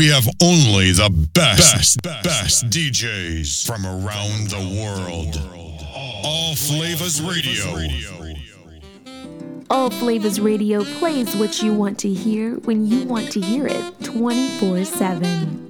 We have only the best, best, best DJs from around the world. All Flavors Radio. All Flavors Radio plays what you want to hear when you want to hear it 24 7.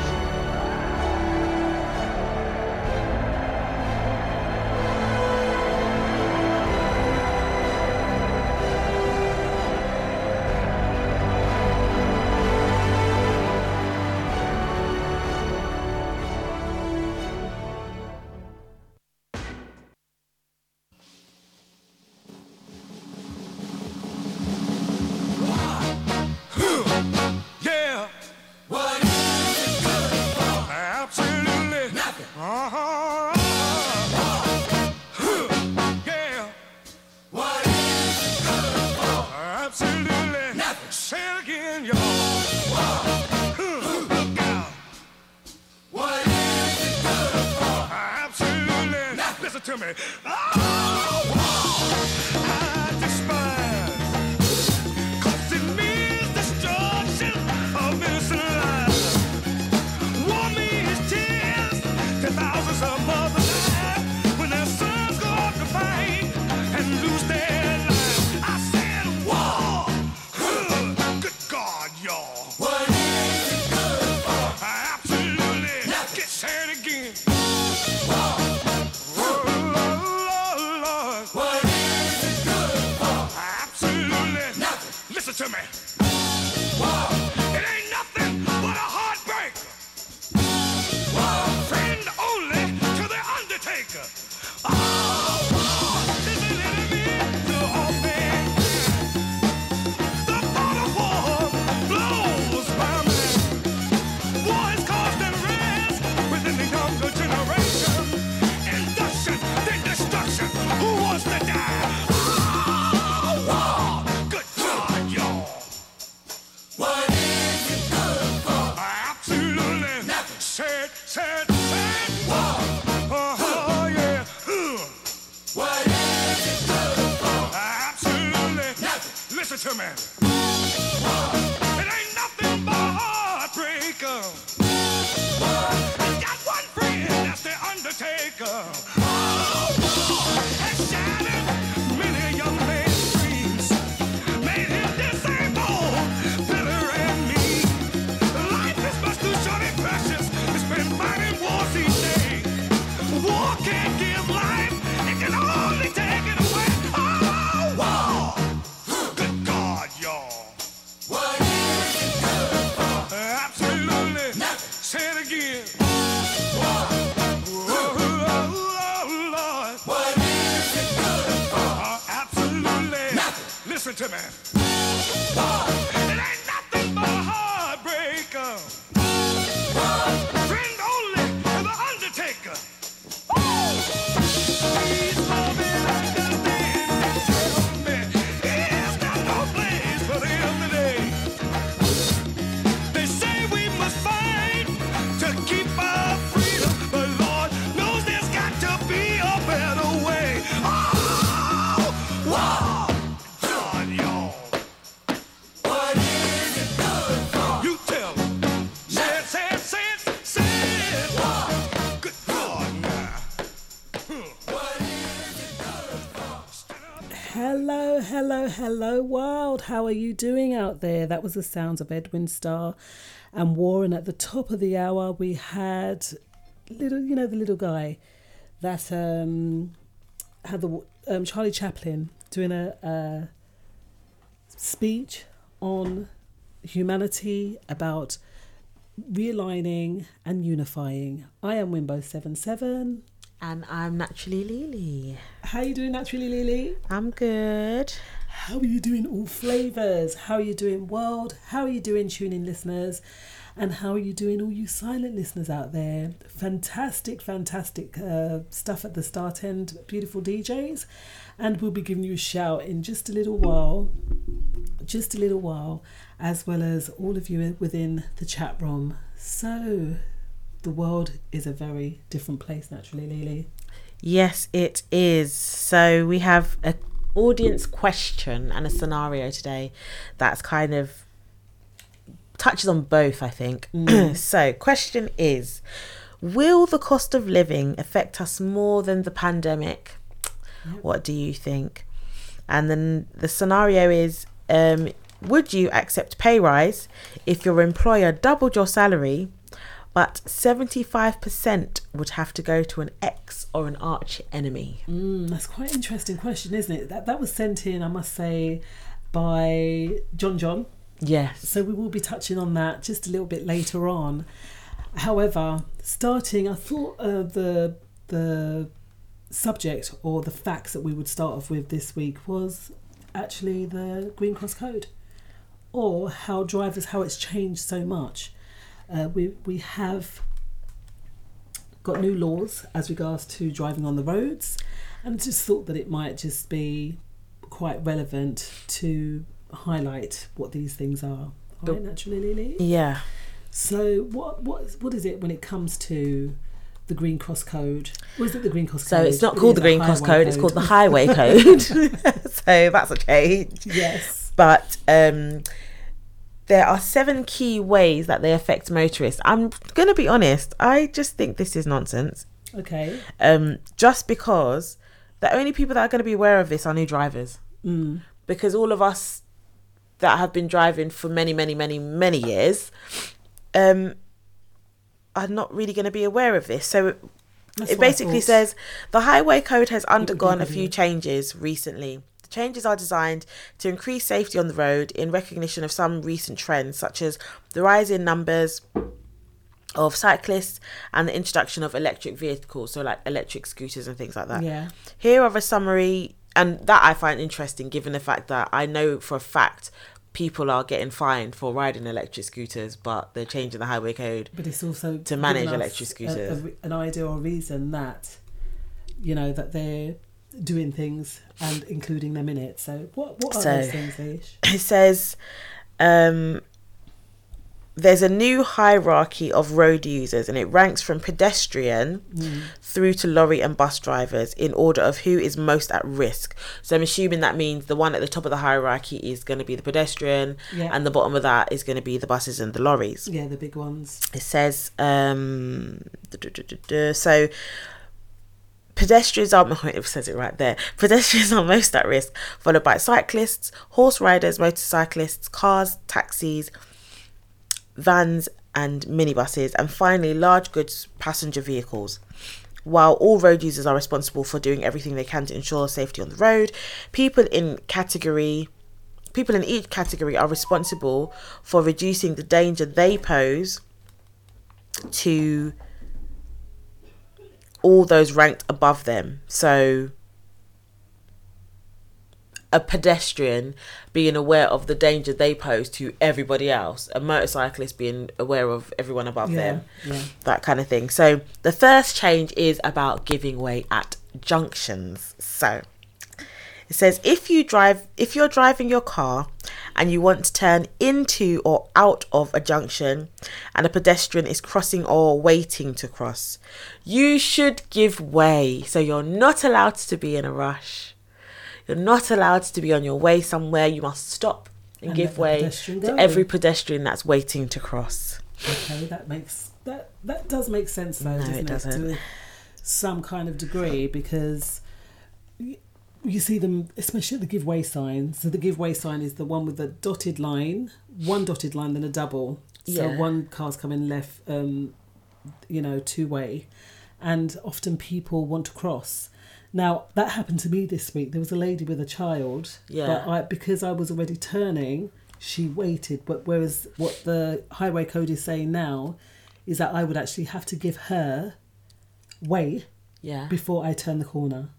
Hello, hello, world. How are you doing out there? That was the sounds of Edwin Starr and Warren. At the top of the hour, we had little, you know, the little guy that um, had the um, Charlie Chaplin doing a, a speech on humanity about realigning and unifying. I am Wimbo77. And I'm naturally Lily. How are you doing, naturally, Lily? I'm good. How are you doing, all flavors? How are you doing, world? How are you doing, tuning listeners? And how are you doing, all you silent listeners out there? Fantastic, fantastic uh, stuff at the start end, beautiful DJs. And we'll be giving you a shout in just a little while, just a little while, as well as all of you within the chat room. So, the world is a very different place, naturally, Lily. Yes, it is. So we have a audience question and a scenario today that's kind of touches on both, I think. so, question is Will the cost of living affect us more than the pandemic? What do you think? And then the scenario is um, Would you accept pay rise if your employer doubled your salary, but 75% would have to go to an ex or an arch enemy? Mm, that's quite an interesting question, isn't it? That that was sent in, I must say, by John John. Yes. So we will be touching on that just a little bit later on. However, starting, I thought uh, the the subject or the facts that we would start off with this week was actually the Green Cross Code, or how drivers how it's changed so much. Uh, we we have got new laws as regards to driving on the roads, and just thought that it might just be quite relevant to highlight what these things are. All right, naturally, Lily. Yeah. So, what what is, what is it when it comes to the Green Cross Code? Or is it the Green Cross So Code? So it's not called is the Green Cross highway Code, it's called the Highway Code. so that's a change. yes. But um, there are seven key ways that they affect motorists. I'm going to be honest, I just think this is nonsense. Okay. Um, just because the only people that are going to be aware of this are new drivers. Mm. Because all of us that have been driving for many, many, many, many years um, are not really going to be aware of this. So That's it basically says the highway code has undergone a few changes recently. Changes are designed to increase safety on the road in recognition of some recent trends, such as the rise in numbers of cyclists and the introduction of electric vehicles, so like electric scooters and things like that. Yeah. Here are a summary, and that I find interesting given the fact that I know for a fact people are getting fined for riding electric scooters, but they're changing the highway code. But it's also To manage electric scooters. a re- an idea or reason that you know that they're doing things and including them in it. So what what are So- those things, Ish? it says um there's a new hierarchy of road users and it ranks from pedestrian through to lorry and bus drivers in order of who is most at risk. So I'm assuming that means the one at the top of the hierarchy is going to be the pedestrian Yeah. and the bottom of that is going to be the buses and the lorries Yeah, the big ones. it says um so pedestrians are it says it right there pedestrians are most at risk followed by cyclists horse riders motorcyclists cars taxis vans and minibuses. And finally large goods passenger vehicles. While all road users are responsible for doing everything they can to ensure safety on the road people in category people in each category are responsible for reducing the danger they pose to all those ranked above them. So a pedestrian being aware of the danger they pose to everybody else, a motorcyclist being aware of everyone above Yeah, them, yeah. that kind of thing. So the first change is about giving way at junctions. So it says if you drive if you're driving your car and you want to turn into or out of a junction and a pedestrian is crossing or waiting to cross, you should give way. So you're not allowed to be in a rush. You're not allowed to be on your way somewhere. You must stop and, And give way to every pedestrian that's waiting to cross. Okay, that makes that that does make sense though, No, doesn't it doesn't. To some kind of degree because you see them, especially at the give way sign. So the give way sign is the one with the dotted line, one dotted line, then a double. So Yeah. one car's coming left, um, you know, two way, and often people want to cross. Now that happened to me this week. There was a lady with a child, Yeah. but I because I was already turning, she waited. But whereas what the highway code is saying now is that I would actually have to give her way Yeah. before I turn the corner.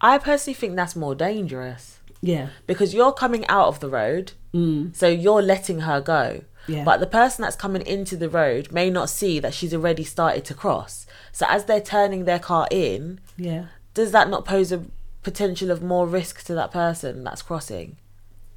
I personally think that's more dangerous. Yeah, because you're coming out of the road, mm. so you're letting her go. Yeah. But the person that's coming into the road may not see that she's already started to cross. So as they're turning their car in, yeah. does that not pose a potential of more risk to that person that's crossing?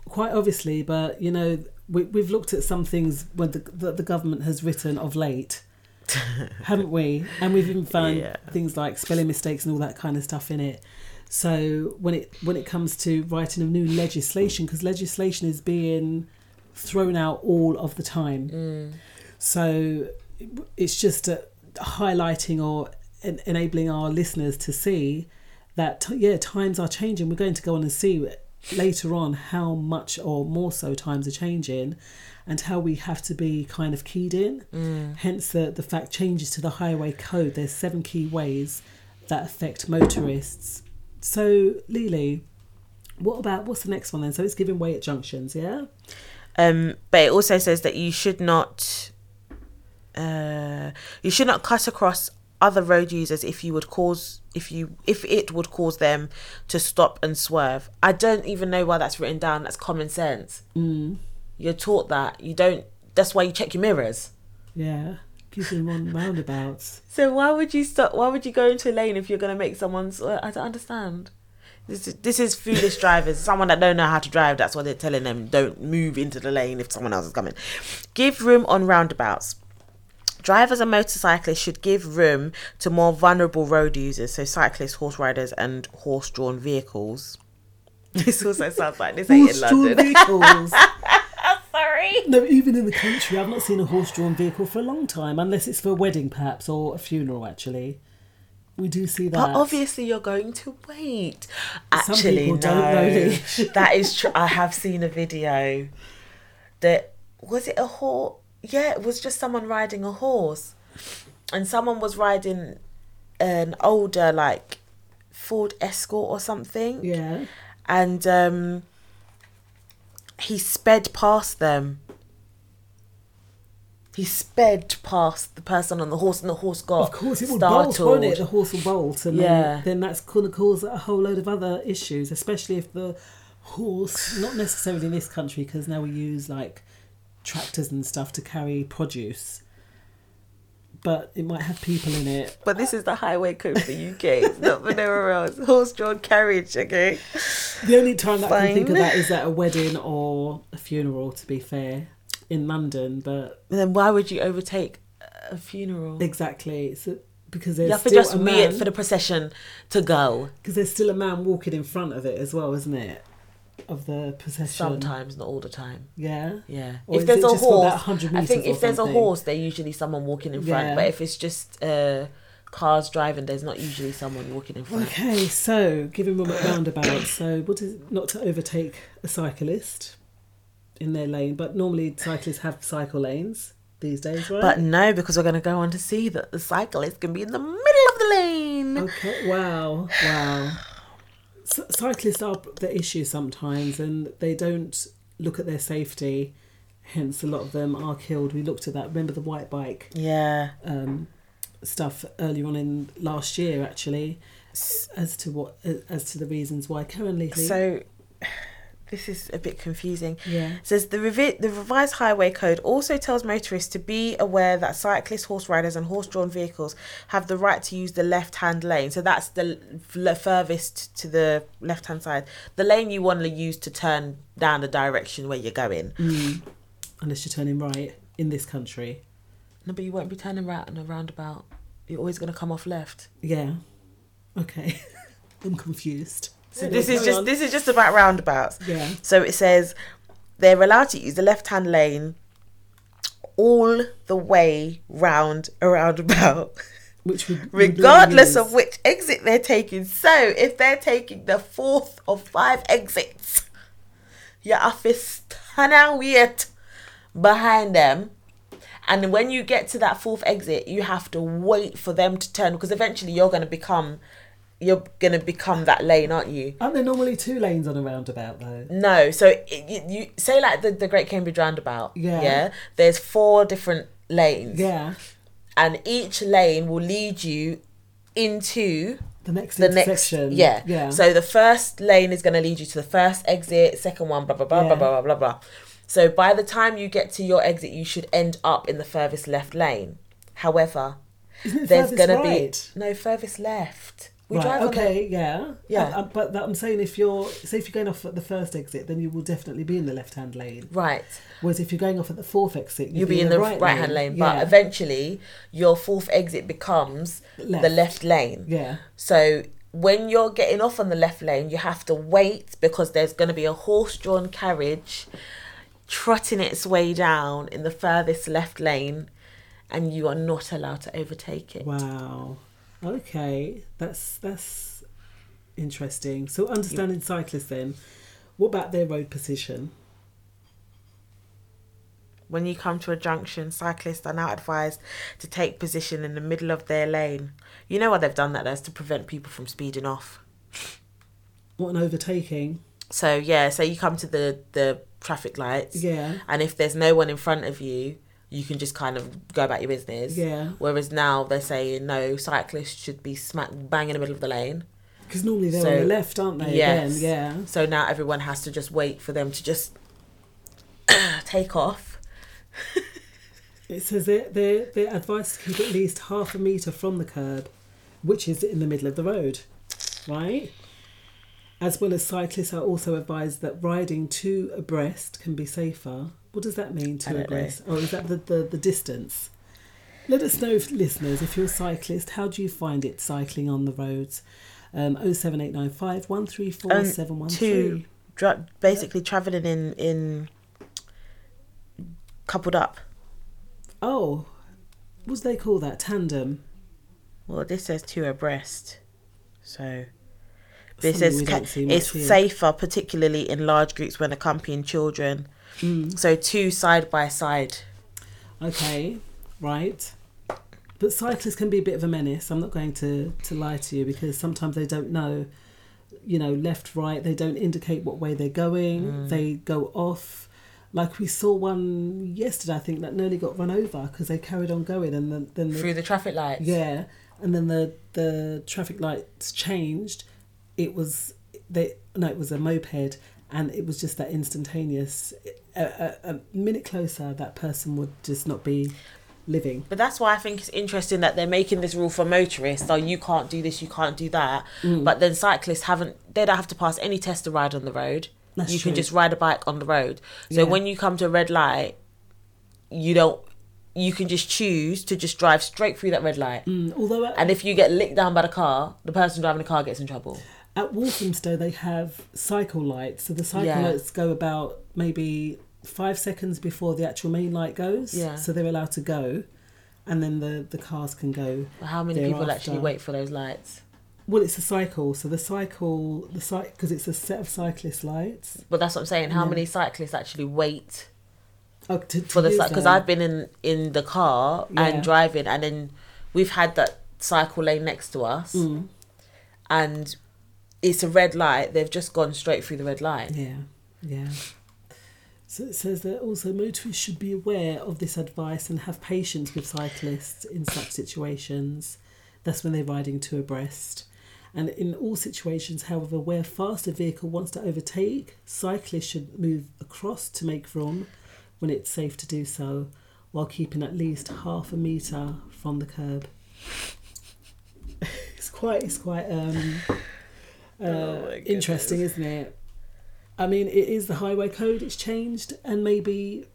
Quite obviously, but you know, we, we've looked at some things when the, that the government has written of late, haven't we? And we've even found Yeah. things like spelling mistakes and all that kind of stuff in it. So when it when it comes to writing of new legislation, because legislation is being thrown out all of the time, so it's just uh, highlighting or en- enabling our listeners to see that t- yeah times are changing. We're going to go on and see later on how much or more so times are changing and how we have to be kind of keyed in. Hence the, the fact changes to the highway code. There's seven key ways that affect motorists so lily what about what's the next one then so it's giving way at junctions yeah Um, but it also says that you should not, uh, you should not cut across other road users if you would cause if you if it would cause them to stop and swerve. I don't even know why that's written down. That's common sense. Mm. You're taught that you don't. That's why you check your mirrors. yeah gives them on roundabouts So why would you stop? Why would you go into a lane if you're going to make someone's? swerve? I don't understand. This is, this is foolish drivers. Someone that don't know how to drive. That's why they're telling them don't move into the lane if someone else is coming. Give room on roundabouts. Drivers and motorcyclists should give room to more vulnerable road users, so cyclists, horse riders, and horse-drawn vehicles. This also sounds like this ain't in London. vehicles Sorry. No, even in the country, I've not seen a horse-drawn vehicle for a long time, unless it's for a wedding, perhaps, or a funeral. Actually, we do see that. But obviously, you're going to wait. Some Actually, people no. don't really. that is true. I have seen a video that was it a horse? Yeah, it was just someone riding a horse, and someone was riding an older like Ford Escort or something. yeah, and um, he sped past them. He sped past the person on the horse, and the horse got of course it will startled. bolt, won't it? The horse will bolt, and Yeah. then, then that's going to cause a whole load of other issues, especially if the horse, not necessarily in this country, because now we use like tractors and stuff to carry produce, but it might have people in it. But this is the highway code for UK. Not for nowhere else. Horse-drawn carriage, okay? The only time that I can think of Fine. that is at a wedding or a funeral. To be fair, in London, but Then why would you overtake a funeral? exactly so because there's You have to just wait for the procession to go. because there's still a man walking in front of it as well, isn't it? Of the procession. Sometimes, not all the time. Yeah. Yeah. Or if there's a just for that horse, I think if there's a something? horse, there's usually someone walking in front. Yeah. But if it's just uh, cars driving, there's not usually someone walking in front. Okay, so giving them a roundabout. So what is not to overtake a cyclist in their lane, but normally cyclists have cycle lanes these days, right? But no, because we're going to go on to see that the cyclist can be in the middle of the lane. Okay, wow, wow. C- cyclists are the issue sometimes, and they don't look at their safety. Hence, a lot of them are killed. We looked at that. Remember the white bike Yeah. um, stuff earlier on in last year, actually, as to what as to the reasons why. currently. So this is a bit confusing. Yeah. It says the revi- the revised highway code also tells motorists to be aware that cyclists, horse riders, and horse-drawn vehicles have the right to use the left-hand lane. So that's the l- furthest to the left-hand side, the lane you want to use to turn down the direction where you're going. Mm. unless you're turning right in this country. No, but you won't be turning right on a roundabout. You're always going to come off left. Yeah. Okay. I'm confused. So this is just on. this is just about roundabouts. Yeah. So it says they're allowed to use the left hand lane all the way round a roundabout, Which would regardless of which exit they're taking. So if they're taking the fourth of five exits, you have to stand and wait behind them. And when you get to that fourth exit, you have to wait for them to turn because eventually you're going to become you're going to become that lane, aren't you? Aren't there normally two lanes on a roundabout though? No, so it, you, you say like the, the Great Cambridge Roundabout. Yeah. Yeah. There's four different lanes. Yeah. And each lane will lead you into The next the next. Yeah. Yeah. So the first lane is going to lead you to the first exit. Second one, blah blah blah Yeah. blah blah blah blah. So by the time you get to your exit, you should end up in the furthest left lane. However, there's going to right? be no furthest left. We right. drive on the- okay. Yeah. Yeah. But that, I'm saying if you're say if you're going off at the first exit, then you will definitely be in the left-hand lane. right. Whereas if you're going off at the fourth exit, you'll be in the right, hand lane, but Yeah. eventually your fourth exit becomes the Left. left lane. Yeah. So when you're getting off on the left lane, you have to wait because there's going to be a horse-drawn carriage trotting its way down in the furthest left lane, and you are not allowed to overtake it. Wow. Okay, that's that's interesting. So understanding cyclists then, what about their road position? When you come to a junction, cyclists are now advised to take position in the middle of their lane. You know why they've done that? That's to prevent people from speeding off. What an overtaking. So yeah, so you come to the the traffic lights. Yeah. And if there's no one in front of you, you can just kind of go about your business. Yeah. Whereas now they're saying no, cyclists should be smack bang in the middle of the lane. Because normally they're So, on the left, aren't they? Yes. Again? Yeah. So now everyone has to just wait for them to just take off. It says they're, they're, they're advised to keep at least half a metre from the curb, which is in the middle of the road, right? As well as cyclists are also advised that riding two abreast can be safer. What does that mean, know. abreast? Or is that the, the, the distance? Let us know, if, listeners, if you're a cyclist, how do you find it cycling on the roads? Um, 07895 134 Um, 713. two, dri- basically traveling in in coupled up. Oh, what do they call that? Tandem. Well, this says two abreast, so this Something is ca- don't see much it's here. safer, particularly in large groups when accompanying children. Mm. So two side by side. Okay, right. But cyclists can be a bit of a menace. I'm not going to, to lie to you because sometimes they don't know, you know, left, right. They don't indicate what way they're going. Mm. They go off. Like we saw one yesterday, I think, that nearly got run over because they carried on going and then, then the, through the traffic lights. yeah, and then the the traffic lights changed. It was they no, it was a moped, and it was just that instantaneous. A, a, minute closer, that person would just not be living. But that's why I think it's interesting that they're making this rule for motorists. So you can't do this, you can't do that. Mm. But then cyclists haven't. They don't have to pass any test to ride on the road. That's you true. can just ride a bike on the road. So Yeah. when you come to a red light, you don't you can just choose to just drive straight through that red light. Mm, although at, And if you get licked down by the car, the person driving the car gets in trouble. at Walthamstow they have cycle lights, so the cycle Yeah. lights go about maybe five seconds before the actual main light goes. Yeah. So they're allowed to go, and then the the cars can go. But how many people actually wait for those lights? Well, it's a cycle, so the cycle the cycle because it's a set of cyclist lights. But that's what I'm saying. How Yeah. many cyclists actually wait Oh, to, for the use because. I've been in in the car Yeah. and driving, and then we've had that cycle lane next to us, Mm. and it's a red light. They've just gone straight through the red light. Yeah, yeah. So it says that also motorists should be aware of this advice and have patience with cyclists in such situations. That's when they're riding two abreast. And in all situations, however, where fast a vehicle wants to overtake, cyclists should move across to make room when it's safe to do so, while keeping at least half a metre from the curb. it's quite, it's quite um, uh, interesting, isn't it? I mean, it is the highway code, it's changed, and maybe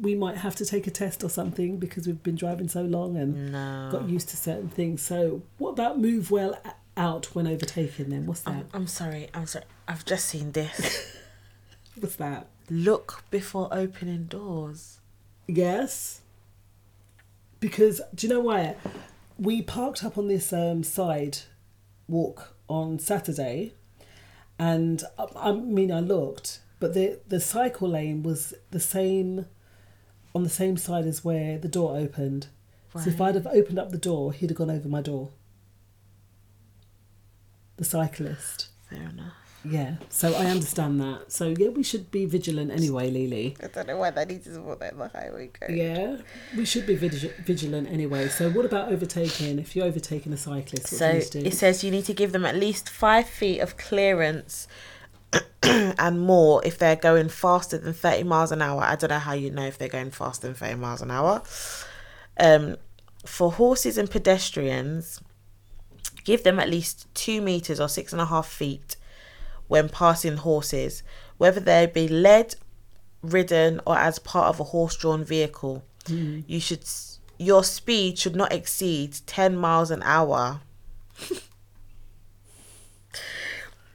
we might have to take a test or something because we've been driving so long and No. got used to certain things. So, what about move well out when overtaken then? What's that? I'm, I'm sorry. I'm sorry. I've just seen this. What's that? Look before opening doors. Yes. Because, do you know why? We parked up on this um, side walk on Saturday, and I, I mean, I looked, but the, the cycle lane was the same on the same side as where the door opened. So if I'd have opened up the door, he'd have gone over my door. The cyclist. Fair enough. Yeah, so I understand that. So yeah, we should be vigilant anyway, Lily. I don't know why that needs to support that in the highway code. Yeah, we should be vigi- vigilant anyway. So, what about overtaking? If you're overtaking a cyclist, what So do you do? it says you need to give them at least five feet of clearance and more if they're going faster than 30 miles an hour. I don't know how you know if they're going faster than 30 miles an hour. Um, for horses and pedestrians, give them at least two meters or six and a half feet when passing horses, whether they be led, ridden, or as part of a horse-drawn vehicle. Hmm. You should your speed should not exceed 10 miles an hour.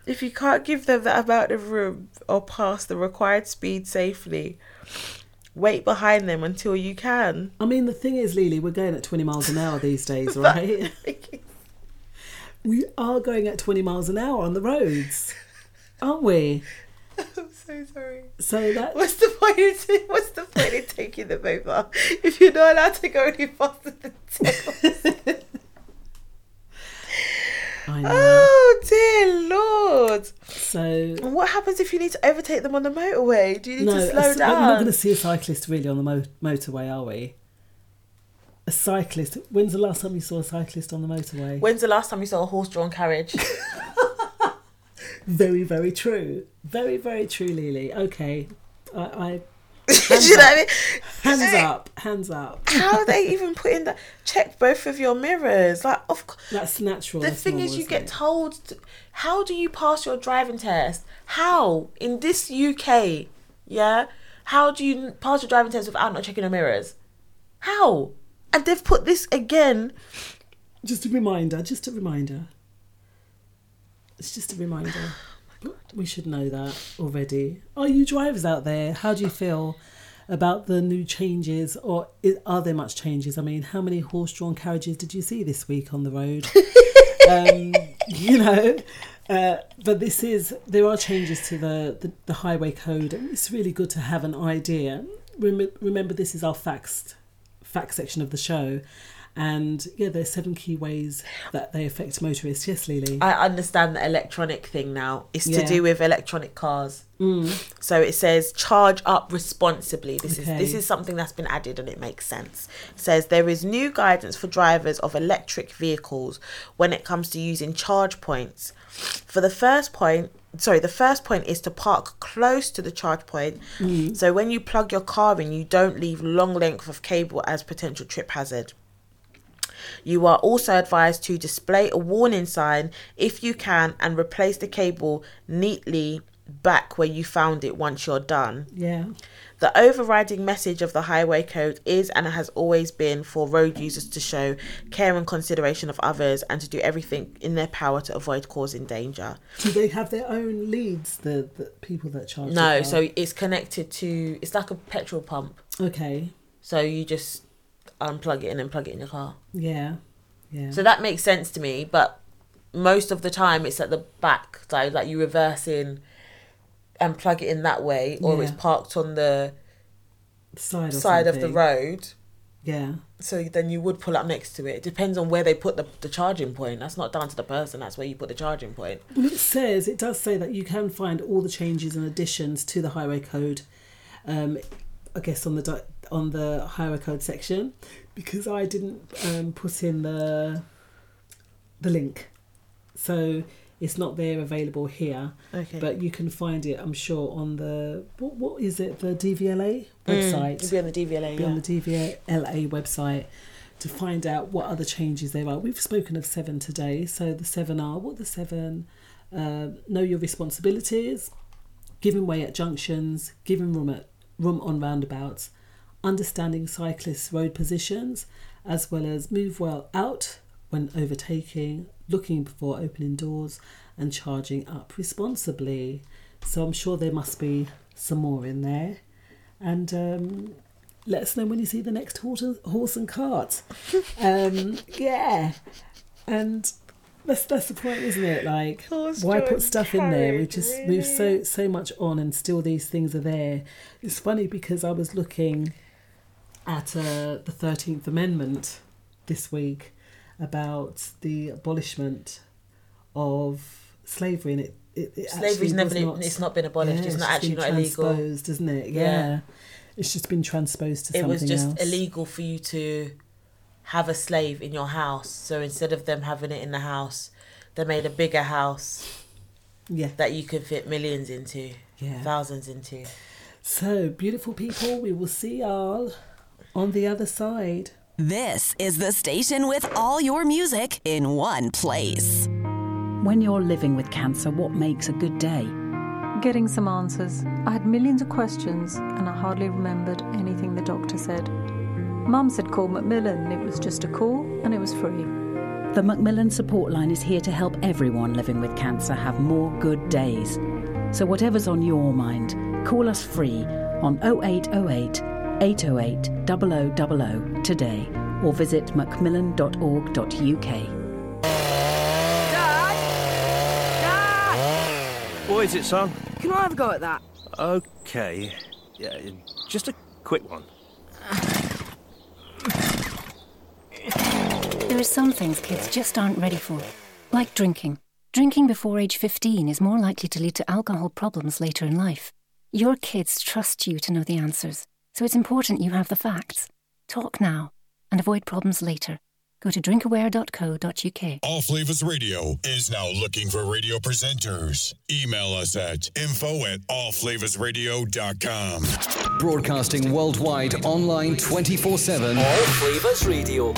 if you can't give them that amount of room or pass the required speed safely, wait behind them until you can. I mean, the thing is, Lily, we're going at 20 miles an hour these days, right? we are going at 20 miles an hour on the roads, aren't we? I'm so sorry. So that What's the point? In, what's the point in taking them over if you're not allowed to go any faster than 10? I know. Oh dear lord! So what happens if you need to overtake them on the motorway? Do you need no, to a slow c- we're not going to see a cyclist really on the mo- motorway, are we? A cyclist. When's the last time you saw a cyclist on the motorway? When's the last time you saw a horse-drawn carriage? Very, very true. Very, very true, Lily. Okay, I, I you know what I mean? hands up, hands up. How are they even putting that? Check both of your mirrors. Like, of course. That's natural. The that's thing normal, is, you get it? told. To, how do you pass your driving test? How in this UK? Yeah. How do you pass your driving test without not checking your mirrors? How? And they've put this again. Just a reminder. Just a reminder. It's just a reminder. we should know that already. Are you drivers out there? How do you feel about the new changes, or i- are there much changes? I mean, how many horse-drawn carriages did you see this week on the road? um, you know, uh, but this is there are changes to the, the the highway code, and it's really good to have an idea. Rem- remember, this is our facts fact section of the show. And yeah, there's seven key ways that they affect motorists. Yes, Lily. I understand the electronic thing now. It's to do with electronic cars. Mm. So it says charge up responsibly. This Okay. is this is something that's been added and it makes sense. It says there is new guidance for drivers of electric vehicles when it comes to using charge points. For the first point, sorry, the first point is to park close to the charge point. Mm. So when you plug your car in, you don't leave long length of cable as potential trip hazard. You are also advised to display a warning sign if you can and replace the cable neatly back where you found it once you're done. Yeah. The overriding message of the highway code is and has always been for road users to show care and consideration of others and to do everything in their power to avoid causing danger. Do they have their own leads? The, the people that charge. No, so it's connected to it's like a petrol pump. okay. So you just unplug it and then plug it in your car. Yeah. Yeah. So that makes sense to me, but most of the time it's at the back side, like you reverse in and plug it in that way, or it's parked on the side side of the road. Yeah. So then you would pull up next to it. It depends on where they put the, the charging point. That's not down to the person. That's where you put the charging point. Well, it says it does say that you can find all the changes and additions to the highway code. Um, I guess on the di- on the highway code section, because I didn't um, put in the the link, so it's not there available here. Okay. But you can find it, I'm sure, on the what what is it? The DVLA website. It'd be on the DVLA. be Yeah. on the DVLA website to find out what other changes there are. We've spoken of seven today, so the seven are what the seven uh, know your responsibilities, giving way at junctions, giving room at room on roundabouts, understanding cyclists' road positions, as well as move well out when overtaking, looking before opening doors, and charging up responsibly. So I'm sure there must be some more in there. And um, let us know when you see the next horse, horse and cart. Um, yeah, and that's that's the point, isn't it? Like, Horse why put stuff in there? We just move so so much on, and still these things are there. It's funny because I was looking at uh, the Thirteenth Amendment this week about the abolishment of slavery, and it. it, it Slavery's never been, not- it's not been abolished. yeah, it's not actually been not illegal. transposed, isn't it? Yeah. Yeah. It's just been transposed to It something was just else. illegal for you to have a slave in your house. So instead of them having it in the house, they made a bigger house Yeah. that you could fit millions into, Yeah. thousands into. So, beautiful people, we will see y'all on the other side. This is the station with all your music in one place. When you're living with cancer, what makes a good day? Getting some answers. I had millions of questions and I hardly remembered anything the doctor said. Mum said call Macmillan. It was just a call and it was free. The Macmillan Support Line is here to help everyone living with cancer have more good days. So, whatever's on your mind, call us free on 0808 808 0000 today or visit macmillan.org.uk. What is it, son? Can I have a go at that? Okay. Yeah, just a quick one. There are some things kids just aren't ready for, like drinking. Drinking before age 15 is more likely to lead to alcohol problems later in life. Your kids trust you to know the answers, so it's important you have the facts. Talk now and avoid problems later. Go to drinkaware.co.uk. All Flavors Radio is now looking for radio presenters. Email us at info at allflavorsradio.com. Broadcasting worldwide online 24 7. All Flavors Radio.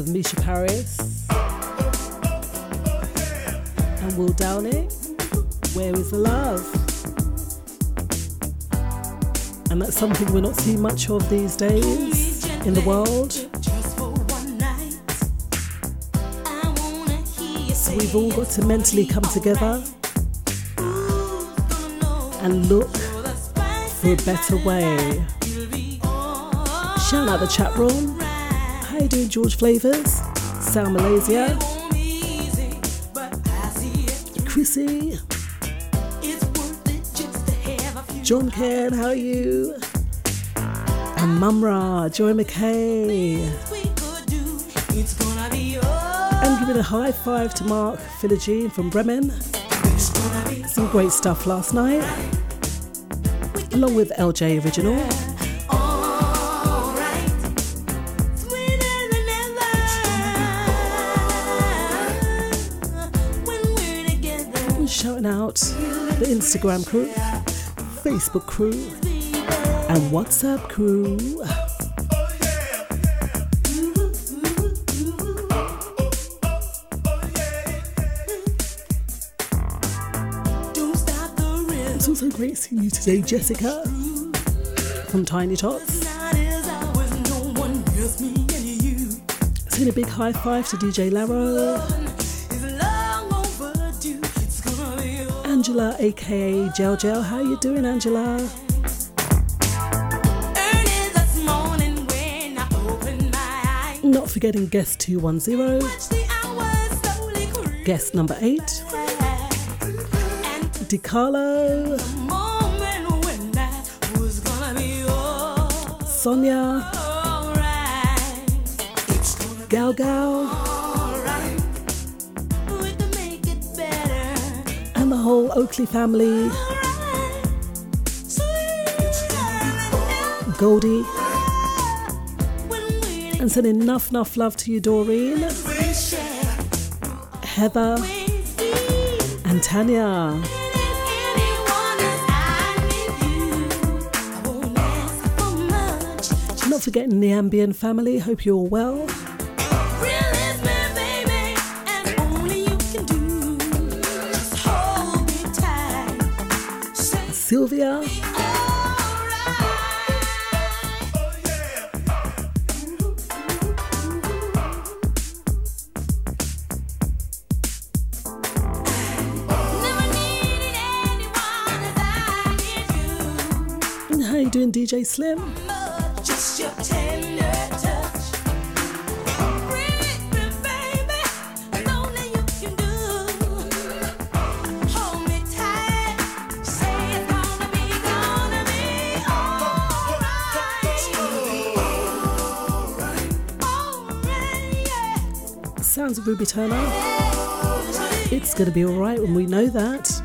Of Misha Paris and Will Downey. Where is the love? And that's something we're not seeing much of these days in the world. So we've all got to mentally come together and look for a better way. Shout out the chat room. Doing, George Flavors? Sal Malaysia. Chrissy. John Ken, how are you? And Mumra, Joy McKay. And giving a high five to Mark Philogene from Bremen. Some great stuff last night. Along with LJ Original. The Instagram crew, Facebook crew, and WhatsApp crew. It's also great seeing you today, Jessica from Tiny Tots. Send a big high five to DJ Laro. Angela, aka Gel Gel, how you doing, Angela? Not forgetting guest 210, guest number 8, DiCarlo, Sonia, Gal Gal, whole Oakley family. Goldie. And send enough, enough love to you, Doreen, Heather, and Tanya. Not forgetting the Ambien family. Hope you're well. Sylvia. How you doing, DJ Slim? Of Ruby Turner. It's gonna be alright when we know that.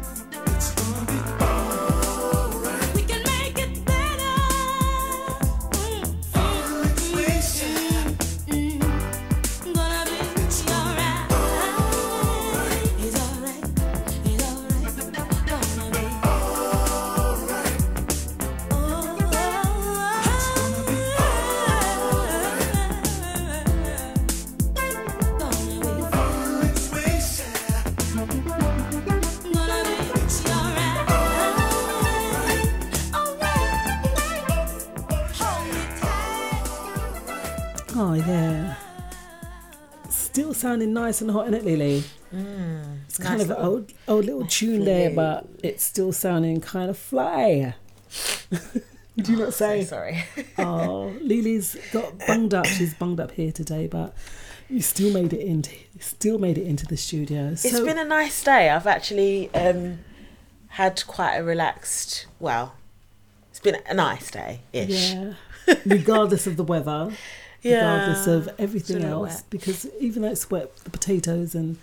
Nice and hot in it, Lily. it's kind nice of an old, old little tune there, but it's still sounding kind of fly. Would you not say? sorry. oh, Lily's got bunged up. She's bunged up here today, but you still made it into still made it into the studio. It's been a nice day. I've actually um, had quite a relaxed. Well, it's been a nice day ish. Yeah. regardless of the weather, regardless of everything else, wet. because even though it's wet, the potatoes and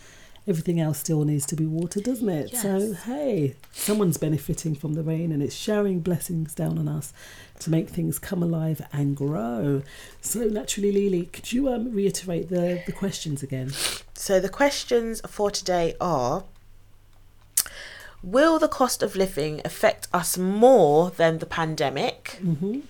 everything else still needs to be watered, doesn't it? So hey, someone's benefiting from the rain, and it's showering blessings down on us to make things come alive and grow. So naturally, Lily, could you um, reiterate the the questions again? So the questions for today are Will the cost of living affect us more than the pandemic? Mm-hmm.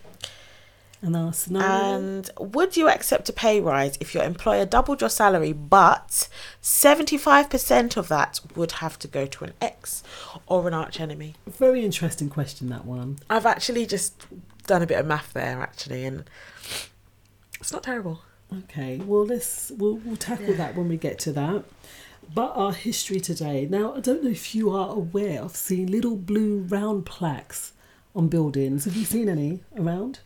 And our scenario. And would you accept a pay rise if your employer doubled your salary, but 75% of that would have to go to an ex or an arch enemy? Very interesting question, that one. I've actually just done a bit of math there, actually, and it's not terrible. Okay, well let's we'll, we'll tackle that when we get to that. But our history today. Now, I don't know if you are aware of seeing little blue round plaques on buildings. Have you seen any around?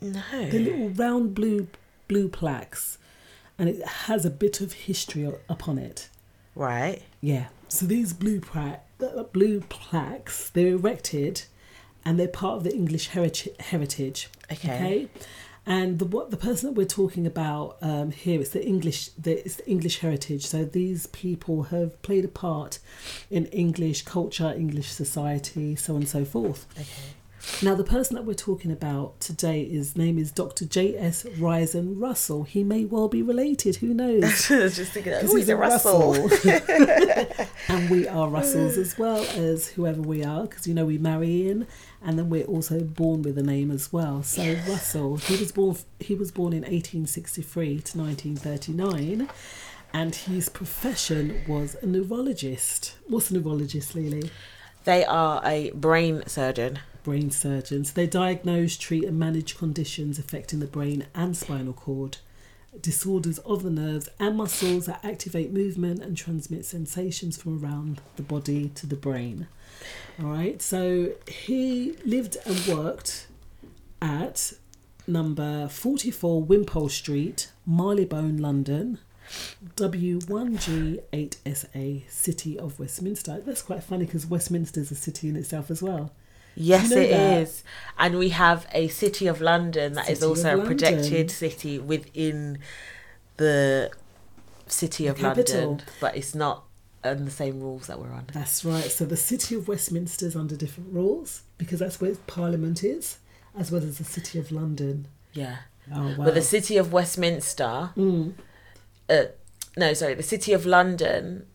No. The little round blue blue plaques, and it has a bit of history upon it. Right. Yeah. So these blue pra- uh, blue plaques, they're erected, and they're part of the English heritage. heritage Okay. And the what the person that we're talking about um, here is the English. The, it's the English heritage. So these people have played a part in English culture, English society, so on and so forth. Okay. Now, the person that we're talking about today, his name is Dr. J.S. Risien Russell. He may well be related, who knows? I was just thinking, oh, he's a Russell. and we are Russells as well as whoever we are, because you know we marry in, and then we're also born with a name as well. So Russell, he was born. He was born in 1863 to 1939, and his profession was a neurologist. What's a neurologist, Lily? They are a brain surgeon. Brain surgeons. They diagnose, treat, and manage conditions affecting the brain and spinal cord, disorders of the nerves and muscles that activate movement and transmit sensations from around the body to the brain. All right, so he lived and worked at number 44 Wimpole Street, Marylebone, London. W1G8SA, City of Westminster. That's quite funny because Westminster is a city in itself as well. Yes, You know it is, that? And we have a City of London that is City of also a projected city within the City of capital. London, but it's not on the same rules that we're on. That's right. So the City of Westminster is under different rules because that's where Parliament is, as well as the City of London. Yeah. Oh, wow. But the City of Westminster, Mm. uh, no, sorry, the City of London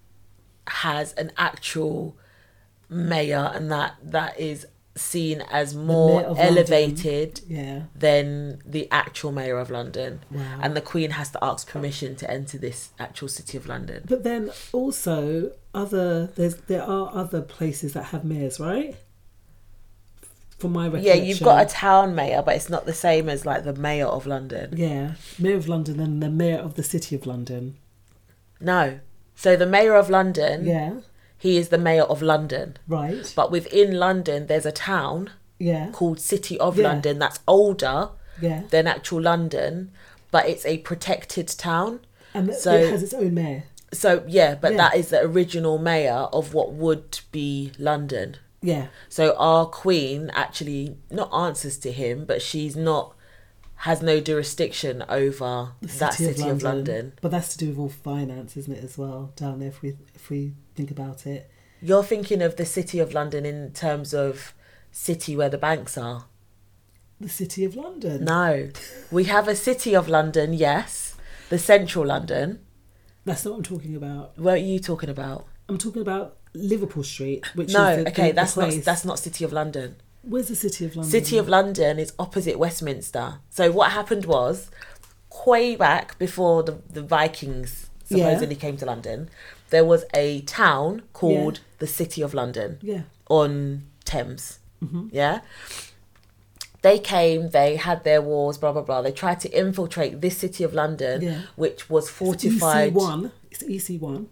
has an actual mayor, and that that is seen as more elevated Yeah. than the actual mayor of London. Wow. And the Queen has to ask permission to enter this actual City of London. But then also other there's there are other places that have mayors, right? From my Yeah, you've got a town mayor, but it's not the same as like the mayor of London. yeah, mayor of London and the mayor of the City of London. No. So the mayor of London, Yeah. He is the mayor of London. Right. But within London, there's a town Yeah. called City of Yeah. London that's older Yeah. than actual London, but it's a protected town. And so it has its own mayor. so yeah, but Yeah. that is the original mayor of what would be London. Yeah. So our queen actually not answers to him, but she's not has no jurisdiction over The that city of London. But that's to do with all finance, isn't it, as well, down there if we if we think about it. You're thinking of the city of London in terms of city where the banks are. The City of London. No. We have a city of London, yes. The central London. That's not what I'm talking about. What are you talking about? I'm talking about Liverpool Street, which no, is the, okay, the- the that's not that's not City of London. Where's the City of London? City of London is opposite Westminster. So what happened was, way back before the, the Vikings Yeah. supposedly came to London, there was a town called the City of London. Yeah. On Thames. Mhm. Yeah. They came, they had their wars, blah blah blah. They tried to infiltrate this city of London, Yeah. which was fortified. EC one. It's EC one.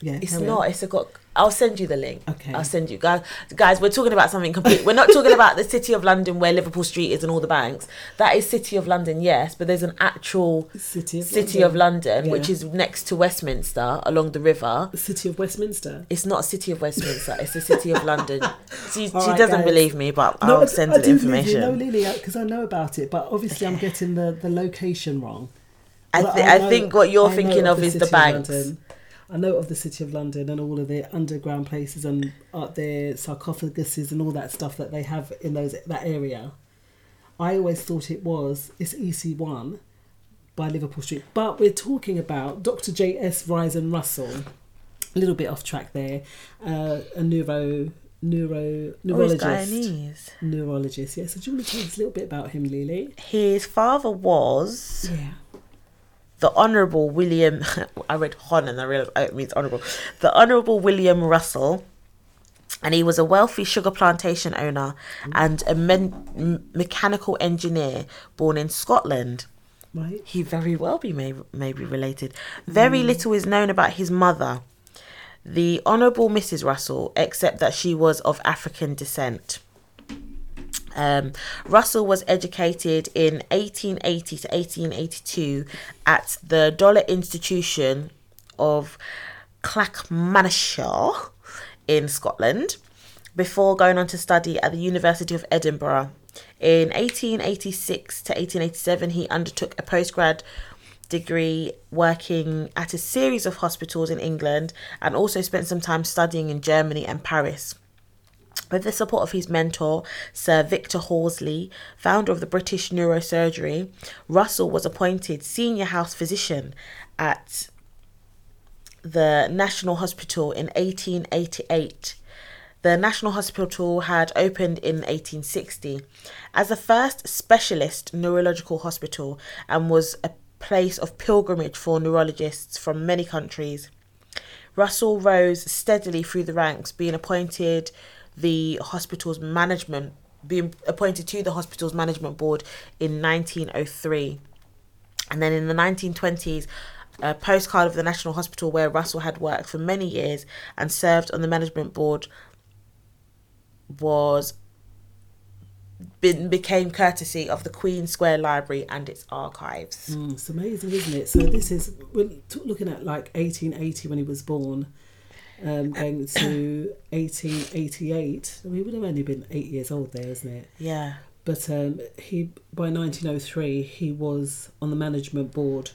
Yeah. It's not. on. It's a got. I'll send you the link. Okay. I'll send you guys. Guys, we're talking about something complete. We're not talking about the city of London where Liverpool Street is and all the banks. That is city of London, yes, but there's an actual City of city London. of London, which is next to Westminster along the river. The City of Westminster. It's not city of Westminster. it's the city of London. She, she right, doesn't guys. believe me, but No, I'll I- send I her the information. You. No, Lily, because I know about it, but obviously I'm getting the, the location wrong. I, thi- I know- think what you're I thinking of the is the banks. London. I know of the City of London and all of the underground places and uh, their sarcophaguses and all that stuff that they have in those that area. I always thought it was it's EC one by Liverpool Street, but we're talking about Dr. J S Risien Russell. A little bit off track there. Uh, a neuro neuro Oh, neurologist. Neurologist, yeah. So do you want to tell us a little bit about him, Lily? His father was Yeah. The Honourable William. I read Hon and I realised oh, it means Honourable. The Honourable William Russell, and he was a wealthy sugar plantation owner and a men- mechanical engineer born in Scotland. Right. He very well be may, may be related. Very Mm. little is known about his mother, the Honourable Mrs. Russell, except that she was of African descent. Um, Russell was educated in 1880 to 1882 at the Dollar Institution of Clackmannanshire in Scotland before going on to study at the University of Edinburgh. In 1886 to 1887, he undertook a postgrad degree working at a series of hospitals in England and also spent some time studying in Germany and Paris. With the support of his mentor, Sir Victor Horsley, founder of the British Neurosurgery, Russell was appointed senior house physician at the National Hospital in 1888. The National Hospital had opened in 1860 as the first specialist neurological hospital and was a place of pilgrimage for neurologists from many countries. Russell rose steadily through the ranks, being appointed the hospital's management, being appointed to the hospital's management board in 1903. And then in the 1920s, a postcard of the National Hospital where Russell had worked for many years and served on the management board was been, became courtesy of the Queen Square Library and its archives. Mm, it's amazing, isn't it? So this is we're looking at like 1880 when he was born, um, going to 1888. I mean, he would have only been eight years old there, isn't it? Yeah. But um, he by 1903 he was on the management board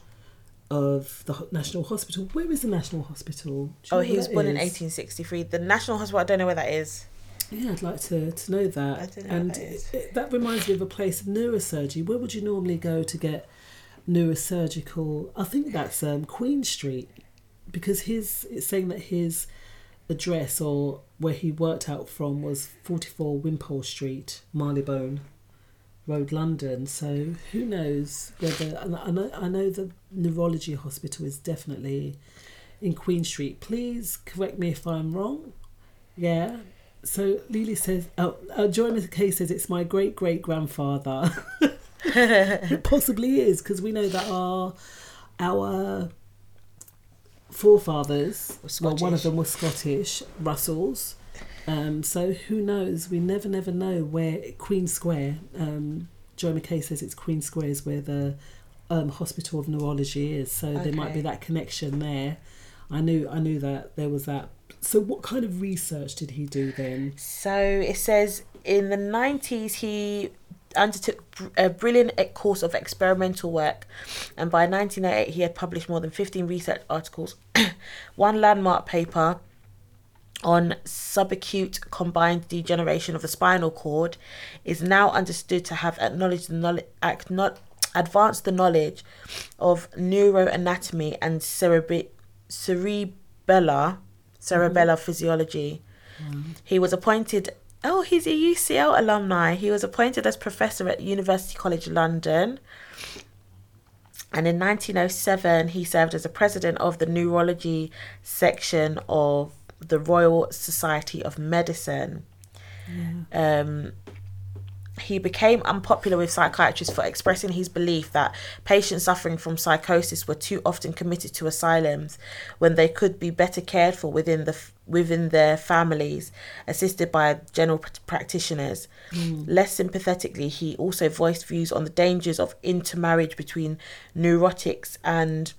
of the National Hospital. Where is the National Hospital? Oh, he was born in 1863. The National Hospital, I don't know where that is. Yeah, I'd like to, to know that. I don't know and that is. it- it- that reminds me of a place of neurosurgery. Where would you normally go to get neurosurgical? I think that's um, Queen Street, because his it's saying that his address or where he worked out from was forty four Wimpole Street, Marylebone Road, London. So who knows whether? And I know I know the neurology hospital is definitely in Queen Street. Please correct me if I'm wrong. Yeah. So Lily says, oh, uh, Joy McKay says it's my great great grandfather. it possibly is because we know that our our forefathers, well, one of them was Scottish, Russells. Um, so who knows? We never never know where Queen Square. Um, Joy McKay says it's Queen Square is where the um, Hospital of Neurology is. So there might be that connection there. I knew I knew that there was that. So what kind of research did he do then? So it says in the 90s he undertook a brilliant course of experimental work, and by 1908 he had published more than 15 research articles, one landmark paper on subacute combined degeneration of the spinal cord is now understood to have acknowledged the knowledge, advanced the knowledge of neuroanatomy and cerebri- cerebellar cerebellar mm-hmm. physiology. Mm-hmm. He was appointed. Oh, he's a UCL alumni. He was appointed as professor at University College London. And in 1907, he served as a president of the neurology section of the Royal Society of Medicine. Um, he became unpopular with psychiatrists for expressing his belief that patients suffering from psychosis were too often committed to asylums when they could be better cared for within the within their families, assisted by general practitioners. Mm. Less sympathetically, he also voiced views on the dangers of intermarriage between neurotics and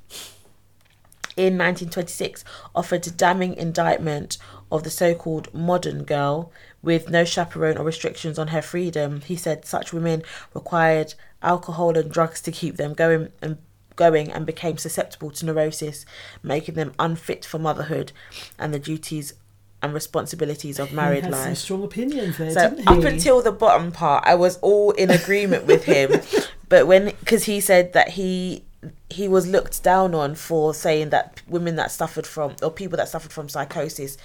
in 1926 offered a damning indictment of the so-called modern girl with no chaperone or restrictions on her freedom. He said such women required alcohol and drugs to keep them going and going and became susceptible to neurosis, making them unfit for motherhood and the duties and responsibilities of married he had some life. strong opinions there, So up until the bottom part, I was all in agreement with him. But when, because he said that he he was looked down on for saying that women that suffered from or people that suffered from psychosis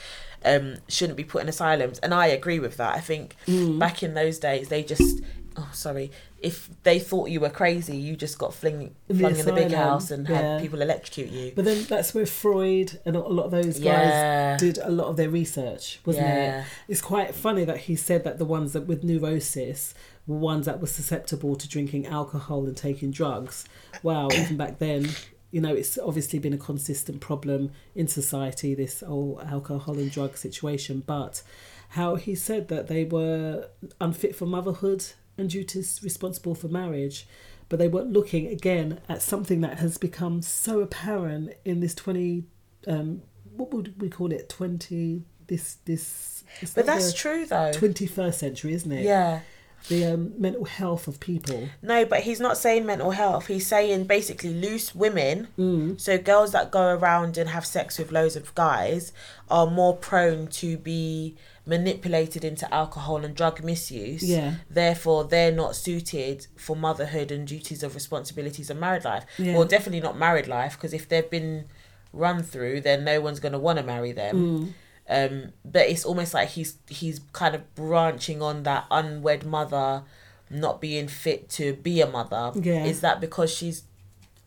um shouldn't be put in asylums and i agree with that i think Mm. back in those days they just oh sorry if they thought you were crazy you just got fling, In the flung in the big house and yeah. had people electrocute you But then that's where Freud and a lot of those guys Yeah. did a lot of their research, wasn't Yeah. it? It's quite funny that he said that the ones that with neurosis were ones that were susceptible to drinking alcohol and taking drugs. Wow, even back then, you know, it's obviously been a consistent problem in society, this whole alcohol and drug situation. But how he said that they were unfit for motherhood and duties responsible for marriage but they weren't looking again at something that has become so apparent in this 20 um what would we call it 20 this this But that that's the true, though. 21st century isn't it Yeah. The um, mental health of people No, but he's not saying mental health. He's saying basically loose women. Mm. So girls that go around and have sex with loads of guys are more prone to be manipulated into alcohol and drug misuse. Yeah. Therefore, they're not suited for motherhood and duties of responsibilities of married life. Yeah. Well, definitely not married life because if they've been run through, then no one's going to want to marry them. Um, but it's almost like he's he's kind of branching on that unwed mother not being fit to be a mother. Yeah. Is that because she's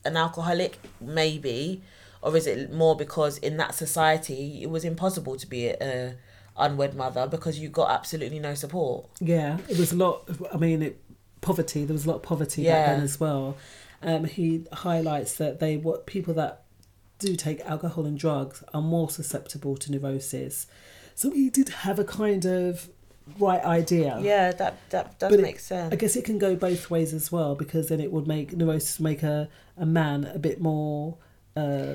an alcoholic? Maybe. Or is it more because in that society it was impossible to be a, a unwed mother because you got absolutely no support? yeah it was a lot i mean it poverty there was a lot of poverty back then as well um he highlights that they what people that do take alcohol and drugs are more susceptible to neurosis so he did have a kind of right idea Yeah, that that does But it- make sense. I guess it can go both ways as well because then it would make neurosis make a, a man a bit more uh,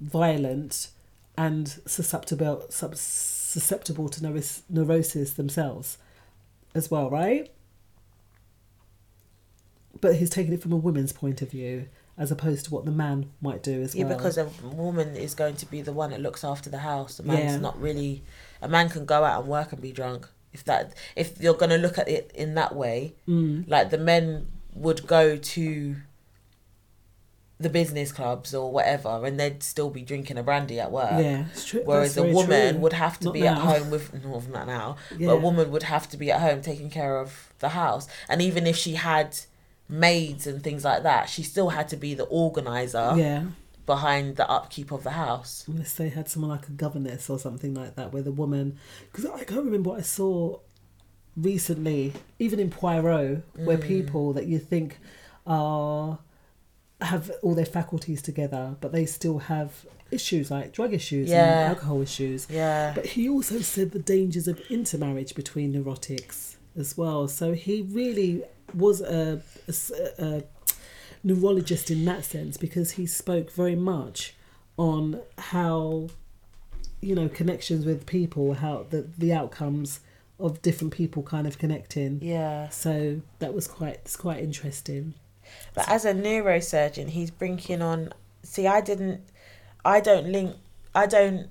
violent and susceptible susceptible to neuros, neurosis themselves as well, right? But he's taking it from a woman's point of view as opposed to what the man might do as Yeah, well. Yeah, because a woman is going to be the one that looks after the house. A man's Yeah. not really. A man can go out and work and be drunk. If that, if you're gonna look at it in that way, Mm. like the men would go to the business clubs or whatever, and they'd still be drinking a brandy at work. Yeah, it's true- Whereas that's a woman true. would have to Not be at home with no, not now. But a woman would have to be at home taking care of the house, and even if she had maids and things like that, she still had to be the organizer Yeah. behind the upkeep of the house. unless they had someone like a governess or something like that, where the woman, because I can't remember what I saw recently, even in Poirot, where Mm. people that you think are have all their faculties together, but they still have issues like drug issues Yeah. and alcohol issues. Yeah. But he also said the dangers of intermarriage between neurotics as well. So he really was a neurologist in that sense because he spoke very much on how you know connections with people how the the outcomes of different people kind of connecting Yeah. so that was quite it's quite interesting But as a neurosurgeon, he's bringing on. See, I didn't. I don't link. I don't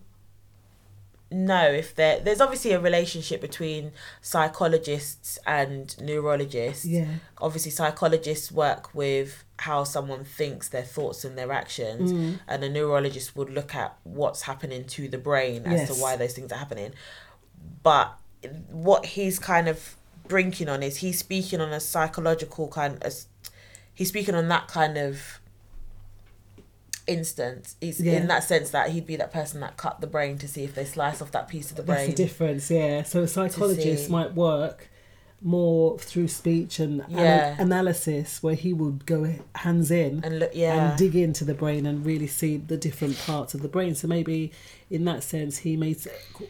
know if there. There's obviously a relationship between psychologists and neurologists. Yeah. Obviously, psychologists work with how someone thinks, their thoughts, and their actions, Mm. and a neurologist would look at what's happening to the brain as to why those things are happening. But what he's kind of brinking on is he's speaking on a psychological kind of he's speaking on that kind of instance he's Yeah. in that sense that he'd be that person that cut the brain to see if they slice off that piece of the brain. that's the difference yeah so a psychologist might work more through speech and Yeah. analysis where he would go hands in And look- yeah. and dig into the brain and really see the different parts of the brain so maybe in that sense he made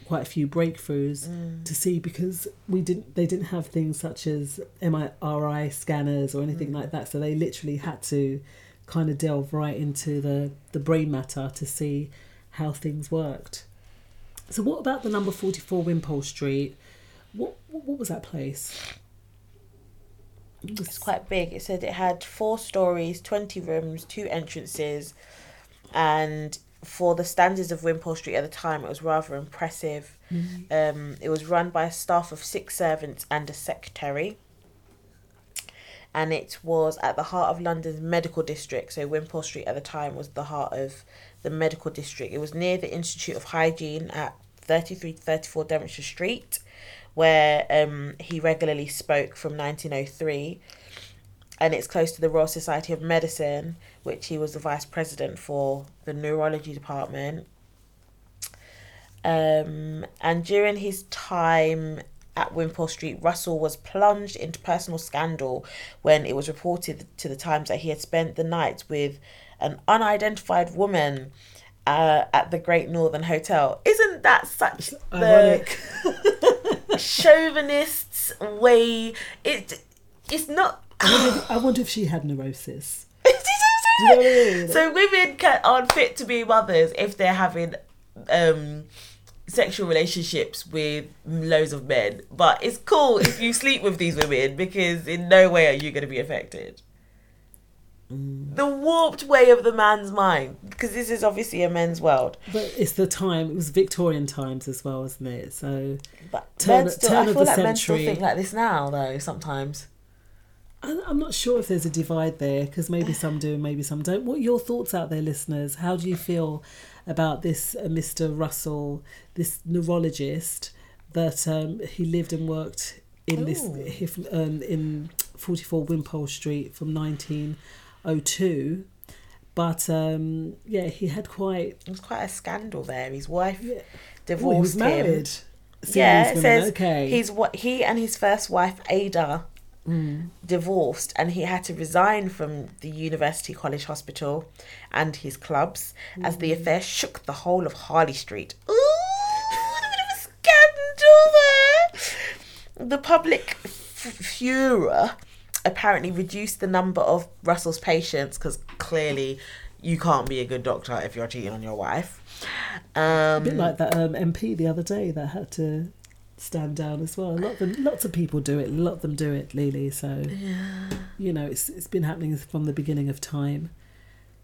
quite a few breakthroughs Mm. to see because we didn't they didn't have things such as MRI scanners or anything Mm. like that so they literally had to kind of delve right into the the brain matter to see how things worked. So what about the number 44 Wimpole Street? What what, what was that place? It's quite big. It said it had four stories 20 rooms two entrances and for the standards of Wimpole Street at the time it was rather impressive. Mhm. um, it was run by a staff of six servants and a secretary and it was at the heart of London's medical district. So Wimpole Street at the time was the heart of the medical district. It was near the Institute of Hygiene at 33 34 Devonshire Street, where um, he regularly spoke from 1903. And it's close to the Royal Society of Medicine, which he was the vice president for the neurology department. Um, and during his time at Wimpole Street, Russell was plunged into personal scandal when it was reported to the Times that he had spent the night with an unidentified woman uh, at the Great Northern Hotel. Isn't that such the chauvinist's way? It it's not. I wonder, if, I wonder if she had neurosis. You know I mean? So women can, aren't fit to be mothers if they're having um, sexual relationships with loads of men. But it's cool if you sleep with these women because in no way are you going to be affected. Mm. The warped way of the man's mind, because this is obviously a men's world. But it's the time. It was Victorian times as well, wasn't it? So But turn, still, turn I feel like men still think like this now, though. Sometimes. I- I'm not sure if there's a divide there because maybe some do and maybe some don't. What are your thoughts out there, listeners? How do you feel about this uh, Mr. Russell, this neurologist that um, he lived and worked in this Ooh. he- um, in 44 Wimpole Street from 1902? But um, yeah, he had quite. It was quite a scandal there. His wife Oh, divorced he was him. married. Yeah, it women, says okay. he's what he and his first wife Ada Mm. divorced, and he had to resign from the University College Hospital and his clubs as the Mm. affair shook the whole of Harley Street. Ooh, a bit of a scandal there. The public f- furor apparently reduced the number of Russell's patients because clearly you can't be a good doctor if you're cheating on your wife. Um, A bit like that um, MP the other day that had to stand down as well. A lot of them, lots of people do it. A lot of them do it, Lily. So you know, it's it's been happening from the beginning of time.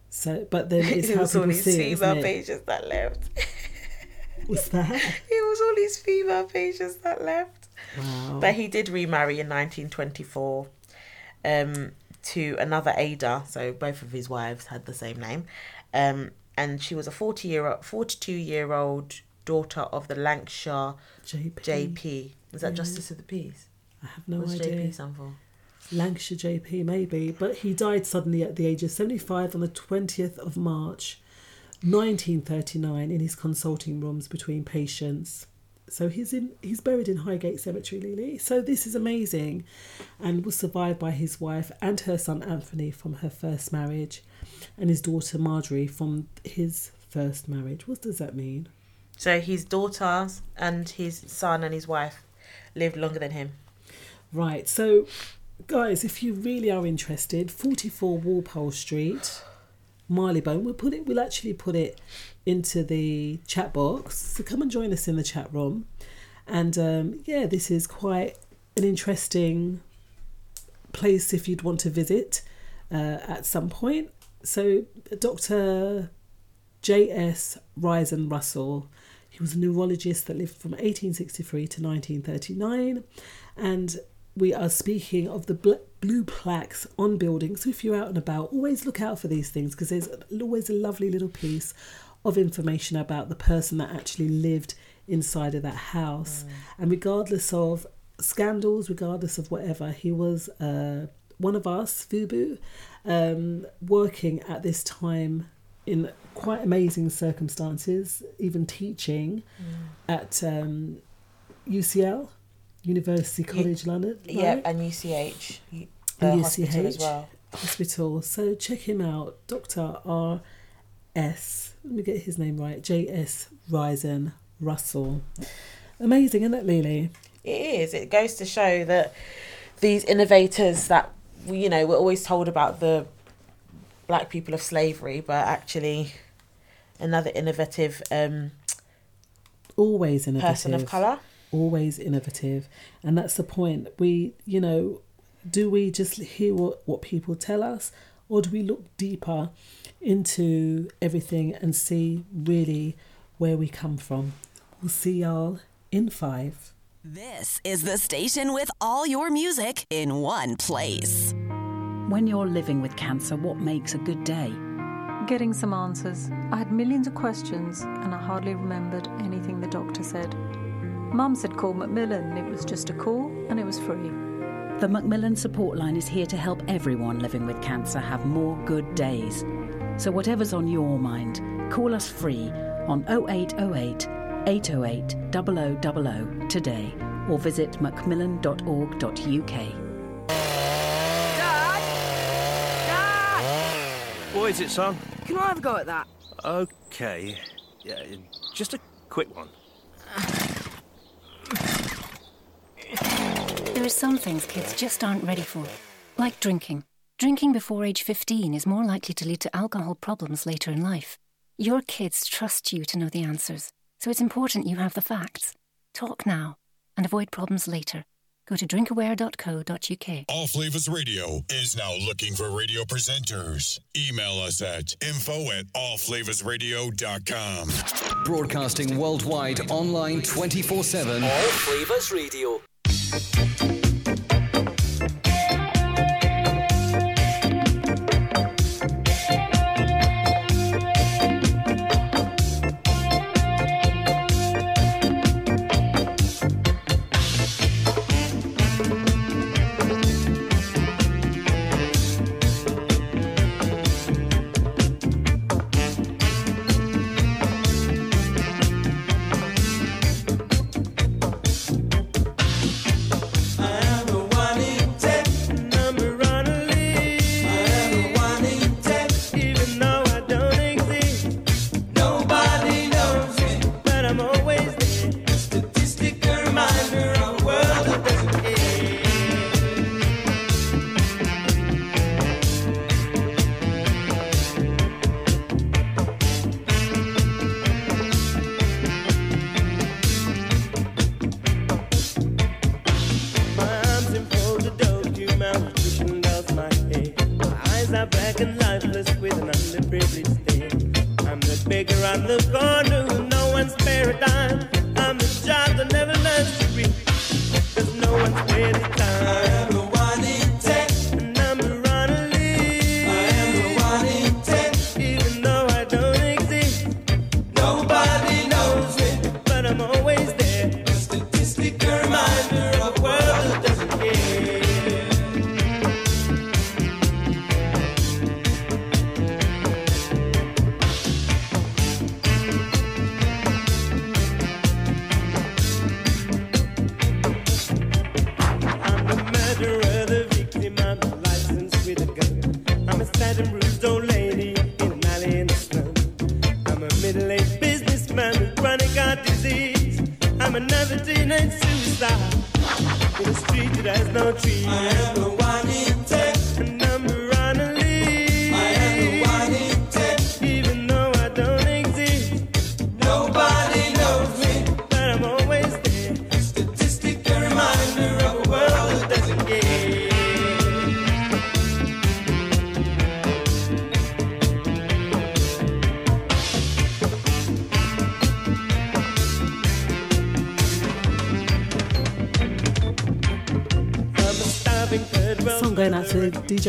So, but then it's it how was all these see female it? patients that left. What's that? It was all these female patients that left. Wow. But he did remarry in 1924 um, to another Ada. So both of his wives had the same name. Um, and she was a 40 year, 42 year old daughter of the Lancashire JP. JP. Was that Yeah. Justice of the Peace? I have no What's idea. JP stand for? Lancashire JP, maybe. But he died suddenly at the age of 75 on the 20th of March 1939 in his consulting rooms between patients. So he's in he's buried in Highgate Cemetery, Lily. So this is amazing and was survived by his wife and her son Anthony from her first marriage and his daughter Marjorie from his first marriage. What does that mean? So his daughters and his son and his wife lived longer than him. Right. So, guys, if you really are interested, 44 Walpole Street, Marylebone. We'll put it. We'll actually put it into the chat box. So come and join us in the chat room. And um, yeah, this is quite an interesting place if you'd want to visit uh, at some point. So, Dr. J.S. Risien Russell. He was a neurologist that lived from 1863 to 1939. And we are speaking of the bl- blue plaques on buildings. So if you're out and about, always look out for these things because there's always a lovely little piece of information about the person that actually lived inside of that house. And regardless of scandals, regardless of whatever, he was uh, one of us, Fubu, um, working at this time in quite amazing circumstances, even teaching at um, UCL, University College London. Yeah, right? and UCH, And hospital as UCH well. Hospital. So check him out, Doctor R. S. Let me get his name right. J. S. Risien Russell. Amazing, isn't it, Lily? It is. It goes to show that these innovators that we, you know, we're always told about the black people of slavery, but actually another innovative um, Always innovative. person of colour. Always innovative. And that's the point. We, you know, do we just hear what, what people tell us or do we look deeper into everything and see really where we come from? We'll see y'all in five. This is the station with all your music in one place. When you're living with cancer, what makes a good day? Getting some answers. I had millions of questions and I hardly remembered anything the doctor said. Mum said call Macmillan. It was just a call and it was free. The Macmillan Support Line is here to help everyone living with cancer have more good days. So, whatever's on your mind, call us free on 0808 808 0000 today or visit macmillan.org.uk. What is it, son? Can I have a go at that? Okay. Yeah, just a quick one. There are some things kids just aren't ready for, like drinking. Drinking before age 15 is more likely to lead to alcohol problems later in life. Your kids trust you to know the answers, so it's important you have the facts. Talk now and avoid problems later. Go to drinkaware.co.uk. All Flavors Radio is now looking for radio presenters. Email us at info at allflavorsradio.com. Broadcasting worldwide online 24 7. All Flavors Radio. The corner no one spare a dime. I'm the child that never learns to read. Cause no one's the time.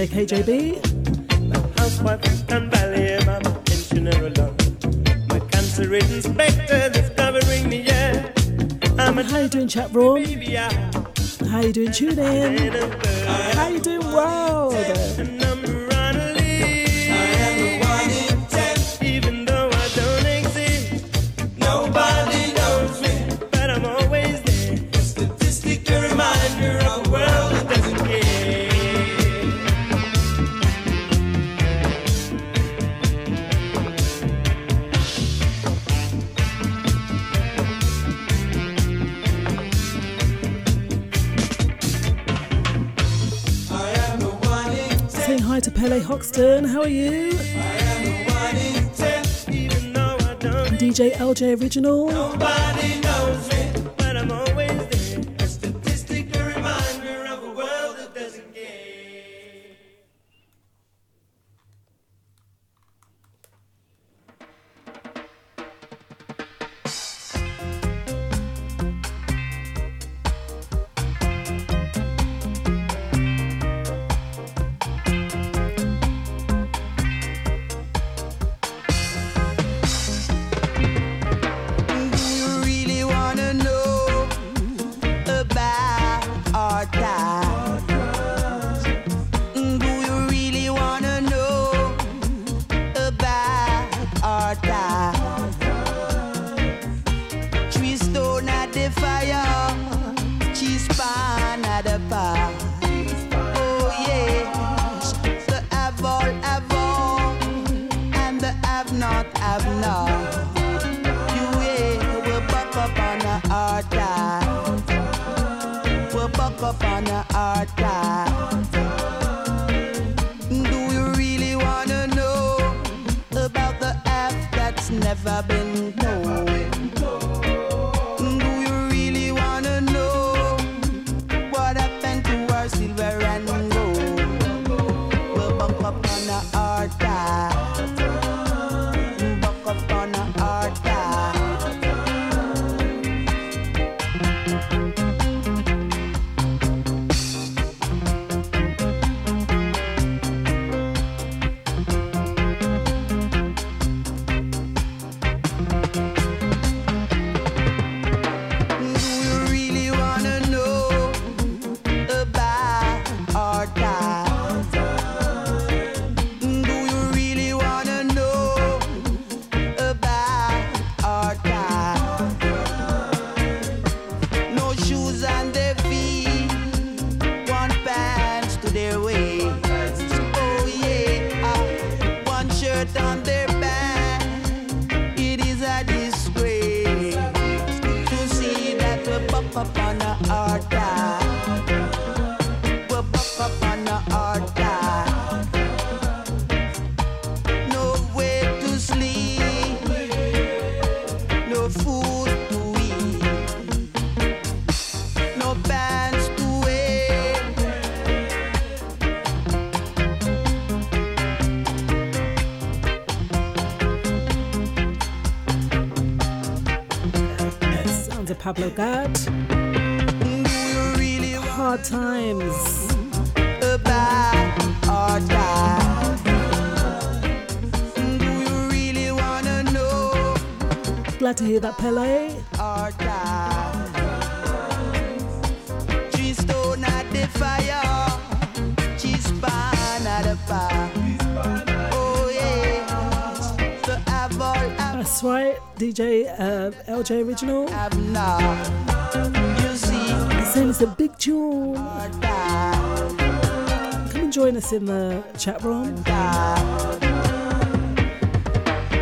DJ KJB. housewife from Sun I'm a pensioner alone. My spectre that's covering me, yeah. I'm a How you doing, chat room? How you doing, tune in? How are you? And DJ LJ Original. On Eh? Oh yes, the apple That's right, DJ uh, LJ Original. You see, He's saying it's a big tune. Uh, Come and join us in the chat room. Uh,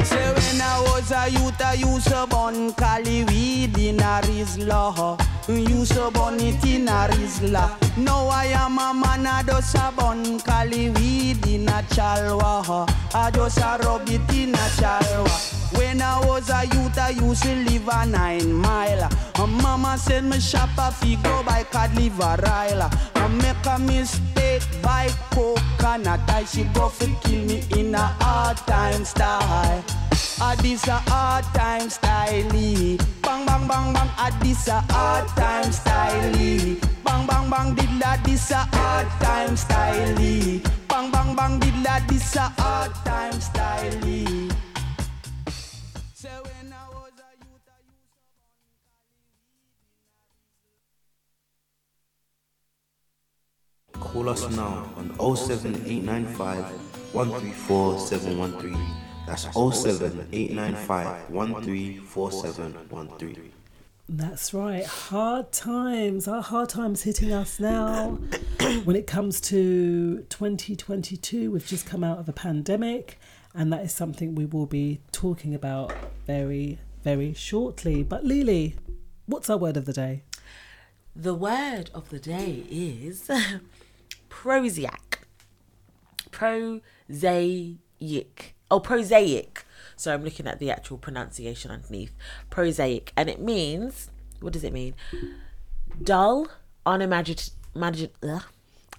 Say when I was a youth, I used to burn Cali weed in a Rizla. Used to burn it in a Rizla. Now I am a man, I just a burn Cali weed in a Chalwa. I just a rub it in a Chalwa. When I was a youth, I used to live a nine mile. And mama said me shop a fee go by card live a. I make a mistake by coconut. I she go fi kill me in a hard time style. Ah, this a hard time style. Bang bang bang bang. Ah, this a hard time style. Bang bang bang. Did la this a hard time style. Bang bang bang. Did la this a hard time style. Call us now on 07895 134 713. That's 07895 That's right, hard times. Our hard times hitting us now. when it comes to 2022, we've just come out of a pandemic, and that is something we will be talking about very, very shortly. But Lily, what's our word of the day? The word of the day is prosaic. Prosaic. Oh, prosaic. So I'm looking at the actual pronunciation underneath. Prosaic. And it means, what does it mean? Dull, unimaginative, ugh,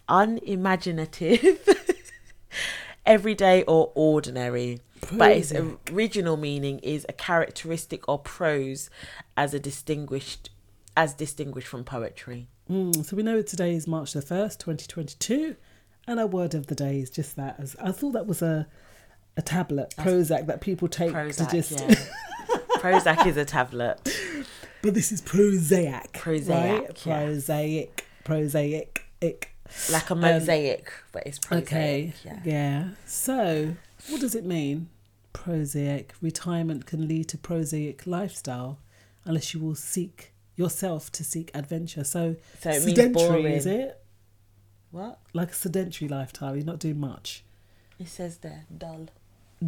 unimaginative, everyday or ordinary. But its original meaning is a characteristic or prose as a distinguished as distinguished from poetry. Mm, so we know today is March the 1st, 2022, and our word of the day is just that. As I thought that was a a tablet, Prozac, that people take Prozac, to just. yeah. Prozac is a tablet. But this is prosaic. Prosaic, Right? yeah. Prosaic. Prosaic. Ick. Like a Um, mosaic, but it's prosaic. Okay. Yeah. Yeah. So, what does it mean? Prosaic. Retirement can lead to prosaic lifestyle unless you will seek yourself to seek adventure. So, So it means sedentary, is it? What? Like a sedentary lifestyle. You're not doing much. It says there, dull.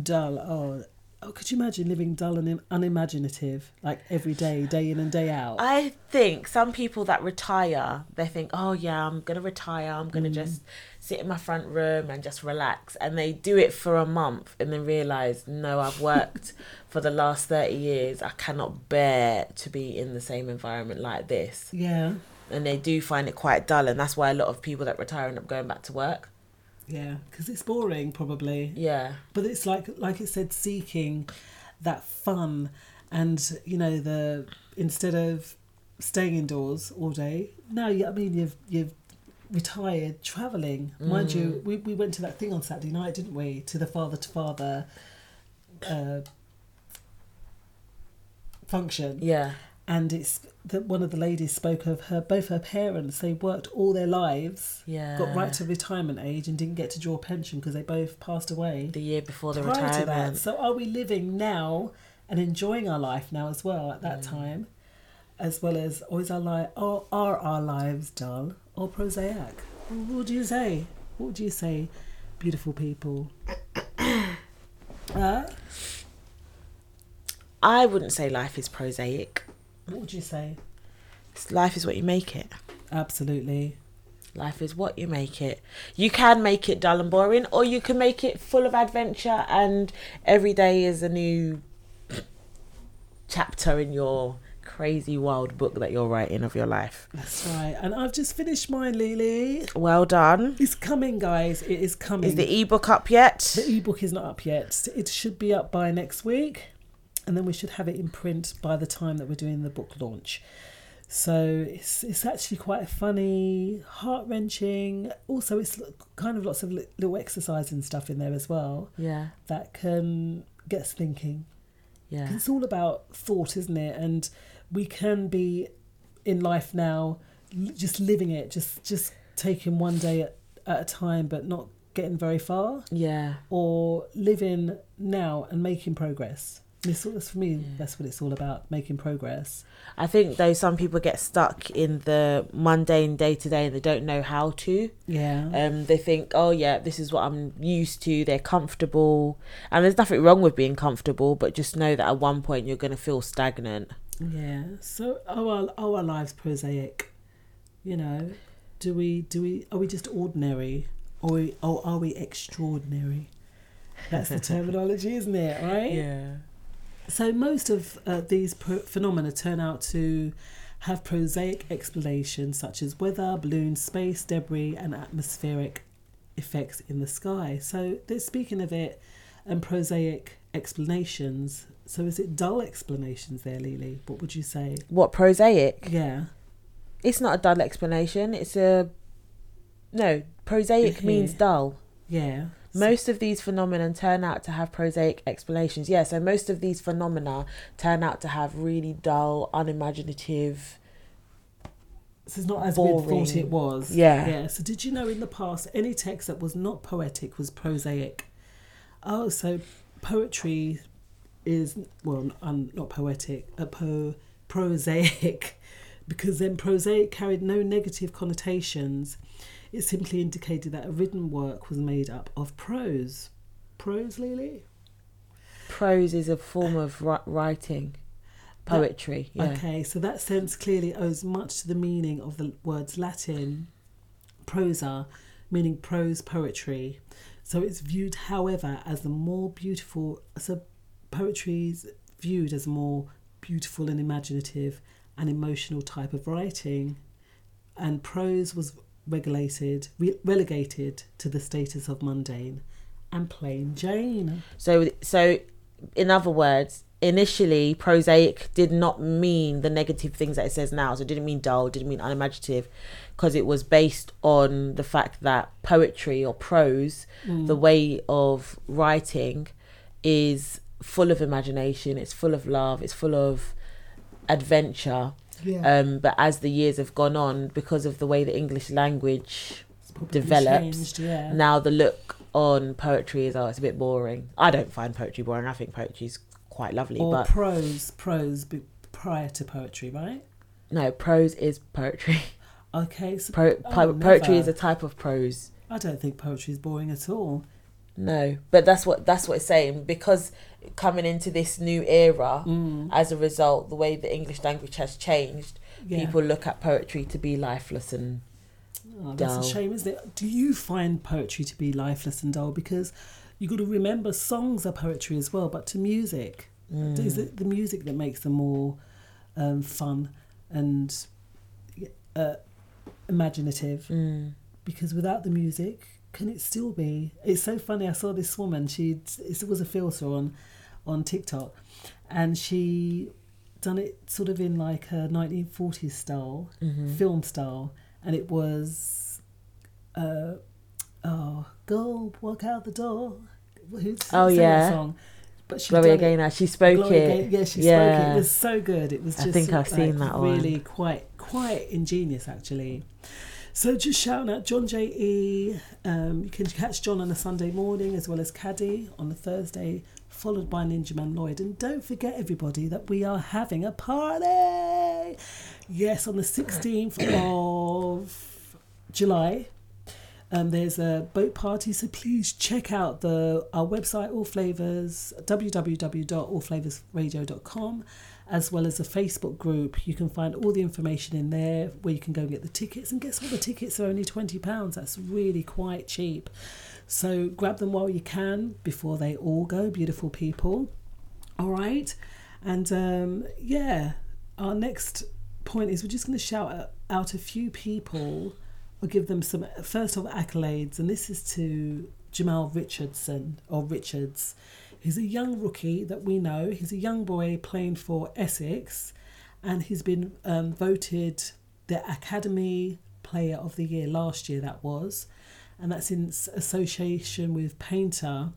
Dull. Oh, oh could you imagine living dull and unimaginative, like every day, day in and day out? I think some people that retire, they think, oh yeah, I'm gonna retire. I'm gonna Mm. just sit in my front room and just relax, and they do it for a month and then realize, no, I've worked for the last thirty years. I cannot bear to be in the same environment like this. Yeah. and they do find it quite dull, and that's why a lot of people that retire end up going back to work. Yeah, because it's boring, probably. Yeah. But it's like, like it said, seeking that fun, and you know, the instead of staying indoors all day. No, I mean, you've you've retired traveling. Mind Mm. you, we we went to that thing on Saturday night, didn't we? To the father to father uh, function. Yeah. And it's that one of the ladies spoke of her both her parents. They worked all their lives, Yeah. got right to retirement age, and didn't get to draw a pension because they both passed away the year before the prior to that. retirement. So are we living now and enjoying our life now as well at that time, as well as or is our life or are our lives dull or prosaic? What would you say? What would you say, beautiful people? uh, I wouldn't say life is prosaic. What would you say? Life is what you make it. Absolutely. Life is what you make it. You can make it dull and boring, or you can make it full of adventure, and every day is a new chapter in your crazy wild book that you're writing of your life. That's right. And I've just finished mine, Lily. Well done. It's coming, guys. It is coming. Is the ebook up yet? The ebook is not up yet. It should be up by next week, and then we should have it in print by the time that we're doing the book launch. So it's it's actually quite a funny, heart wrenching. Also, it's kind of lots of little exercise and stuff in there as well. Yeah. that can get us thinking. Yeah. it's all about thought, isn't it? And we can be in life now, just living it, just just taking one day at, at a time, but not getting very far. Yeah. Or living now and making progress. It's, that's for me. That's what it's all about: making progress. I think though some people get stuck in the mundane day to day and they don't know how to. Yeah. Um, they think, oh yeah, this is what I'm used to. They're comfortable, and there's nothing wrong with being comfortable, but just know that at one point you're gonna feel stagnant. Yeah. So are our, are our lives prosaic? You know, do we do we are we just ordinary, or we, or are we extraordinary? That's the terminology, isn't it? Right. Yeah. So most of uh, these pro- phenomena turn out to have prosaic explanations such as weather, balloons, space, debris, and atmospheric effects in the sky. So they're speaking of it and prosaic explanations. So is it dull explanations there, Lily? What would you say? What prosaic? Yeah. It's not a dull explanation. It's a no. Prosaic means dull. Yeah. Most of these phenomena turn out to have prosaic explanations. Yeah, so most of these phenomena turn out to have really dull, unimaginative. This is not as we thought it was. Yeah. Yeah. So did you know in the past any text that was not poetic was prosaic? Oh, so poetry is well, um, not poetic, a po prosaic, because then prosaic carried no negative connotations. It simply indicated that a written work was made up of prose. Prose, Lily. Prose is a form of writing, poetry. yeah. Okay, so that sense clearly owes much to the meaning of the words Latin prosa, meaning prose poetry. So it's viewed, however, as the more beautiful. So poetry is viewed as a more beautiful and imaginative and emotional type of writing, and prose was regulated, re- relegated to the status of mundane and plain Jane. So, so, in other words, initially prosaic did not mean the negative things that it says now. So it didn't mean dull, didn't mean unimaginative, because it was based on the fact that poetry or prose, Mm. the way of writing, is full of imagination. It's full of love. It's full of adventure. Yeah. Um, but as the years have gone on, because of the way the English language develops, changed, yeah. now the look on poetry is oh, it's a bit boring. I don't find poetry boring. I think poetry's quite lovely, or but prose, prose prior to poetry, right? No, prose is poetry. Okay, so Pro, po- poetry is a type of prose. I don't think poetry is boring at all. No, but that's what that's what it's saying because coming into this new era, Mm. as a result, the way the English language has changed, Yeah. people look at poetry to be lifeless and Oh, that's dull. a shame, isn't it? Do you find poetry to be lifeless and dull? Because you got to remember, songs are poetry as well, but to music, Mm. is it the music that makes them more um, fun and uh, imaginative? Mm. Because without the music, can it still be? It's so funny. I saw this woman. She it was a filter on on TikTok, and she done it sort of in like a 1940s style, Mhm. film style, and it was, uh, oh, go walk out the door. Who's Oh, yeah. song? But she Gloria done it- she spoke Gloria it. Gaynor- yeah, she spoke it. It was so good. It was Just I think I've seen like, that one. Really quite quite ingenious actually. So just shouting out John J E. Um, you can catch John on a Sunday morning as well as Caddy on a Thursday, followed by Ninja Man Lloyd. And don't forget everybody that we are having a party. Yes, on the sixteenth of July. Um, there's a boat party, so please check out the our website, All Flavors, www.allflavorsradio.com, as well as a Facebook group. You can find all the information in there where you can go and get the tickets. And guess what? The tickets are only twenty pounds. That's really quite cheap. So grab them while you can before they all go. Beautiful people. All right, and um, yeah, our next point is we're just going to shout out- out a few people or give them some first of accolades, and this is to Jamal Richardson or Richards. He's a young rookie that we know. He's a young boy playing for Essex, and he's been um, voted the Academy Player of the Year last year. That was, and that's in association with Painter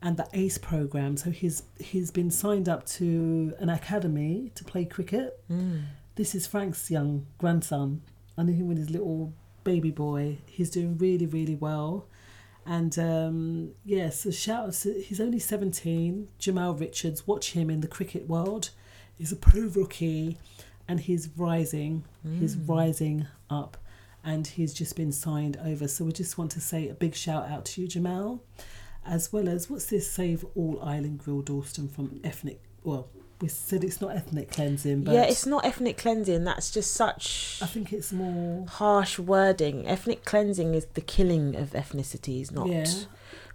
and the ACE program. So he's he's been signed up to an academy to play cricket. Mm. This is Frank's young grandson. I knew him with his little baby boy. He's doing really really well. And um, yes, a shout out. to- He's only 17. Jamal Richards, watch him in the cricket world. He's a pro rookie and he's rising. He's Mm. rising up and he's just been signed over. So we just want to say a big shout out to you, Jamal, as well as what's this Save All Island Grill Dalston from ethnic. Well, we said it's not ethnic cleansing, but yeah, it's not ethnic cleansing. That's just such. I think it's more harsh wording. Ethnic cleansing is the killing of ethnicities, not Yeah.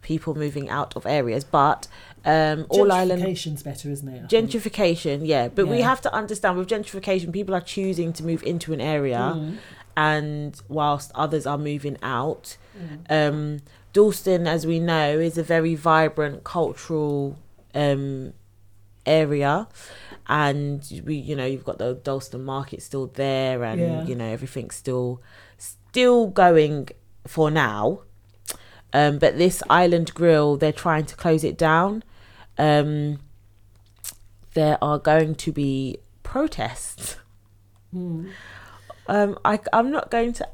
people moving out of areas. But um, all island gentrification's better, isn't it? I think? gentrification, yeah. But we have to understand with gentrification, people are choosing to move into an area, Mm. and whilst others are moving out. Mm. Um, Dalston, as we know, is a very vibrant cultural um, area, and we, you know, you've got the Dalston market still there, and Yeah. you know everything's still still going for now. Um, but this Island Grill, they're trying to close it down. Um, there are going to be protests. Mm. Um, I, I'm not going to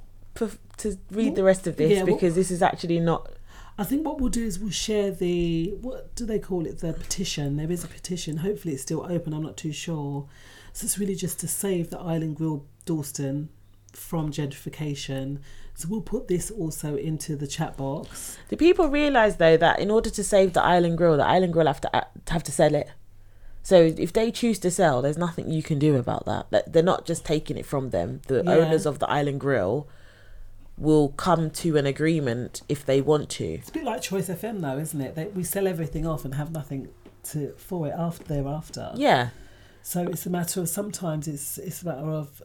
to read the rest of this Yeah, well- because this is actually not. I think what we'll do is we'll share the what do they call it? The petition. There is a petition. Hopefully, it's still open. I'm not too sure. So it's really just to save the Island Grill Dalston from gentrification. So we'll put this also into the chat box. Do people realise though that in order to save the Island Grill, the Island Grill have to uh, have to sell it. So if they choose to sell, there's nothing you can do about that. That they're not just taking it from them. The Yeah. owners of the Island Grill will come to an agreement if they want to. It's a bit like Choice FM, though, isn't it? They, we sell everything off and have nothing to for it after thereafter. Yeah. So it's a matter of sometimes it's it's a matter of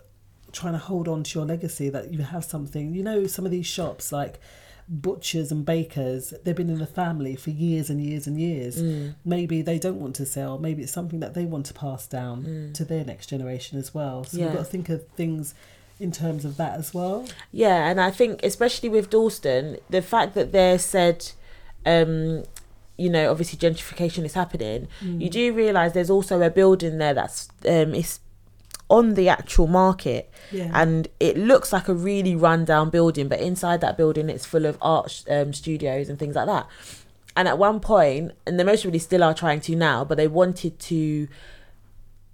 trying to hold on to your legacy that you have something. You know, some of these shops like butchers and bakers, they've been in the family for years and years and years. Mm. Maybe they don't want to sell. Maybe it's something that they want to pass down Mm. to their next generation as well. So Yeah. we've got to think of things in terms of that as well. Yeah, and I think especially with Dalston, the fact that they're said, um, you know, obviously gentrification is happening. Mm. You do realise there's also a building there that's um, it's on the actual market, Yeah. and it looks like a really rundown building, but inside that building it's full of art um, studios and things like that. And at one point, and they most really still are trying to now, but they wanted to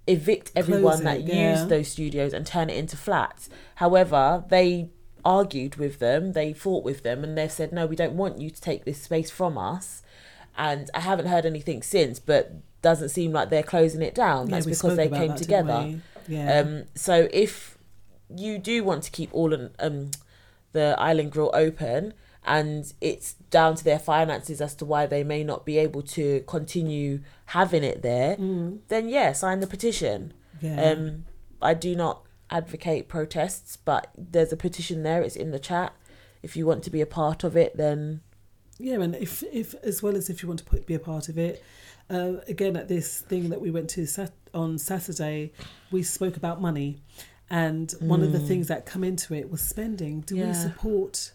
evict everyone Close that it, yeah. used those studios and turn it into flats. However, they argued with them, they fought with them, and they've said, no, we don't want you to take this space from us. And I haven't heard anything since, but doesn't seem like they're closing it down. Yeah, That's we because they came that, together. Yeah. Um, so if you do want to keep all an, um, the Island Grill open, and it's down to their finances as to why they may not be able to continue having it there, Mm. then yeah, sign the petition. Yeah. Um, I do not advocate protests, but there's a petition there. It's in the chat. If you want to be a part of it, then Yeah, and if if as well as if you want to put, be a part of it, uh, again at this thing that we went to sat- on Saturday, we spoke about money, and one of the Mm. things that come into it was spending. Do we support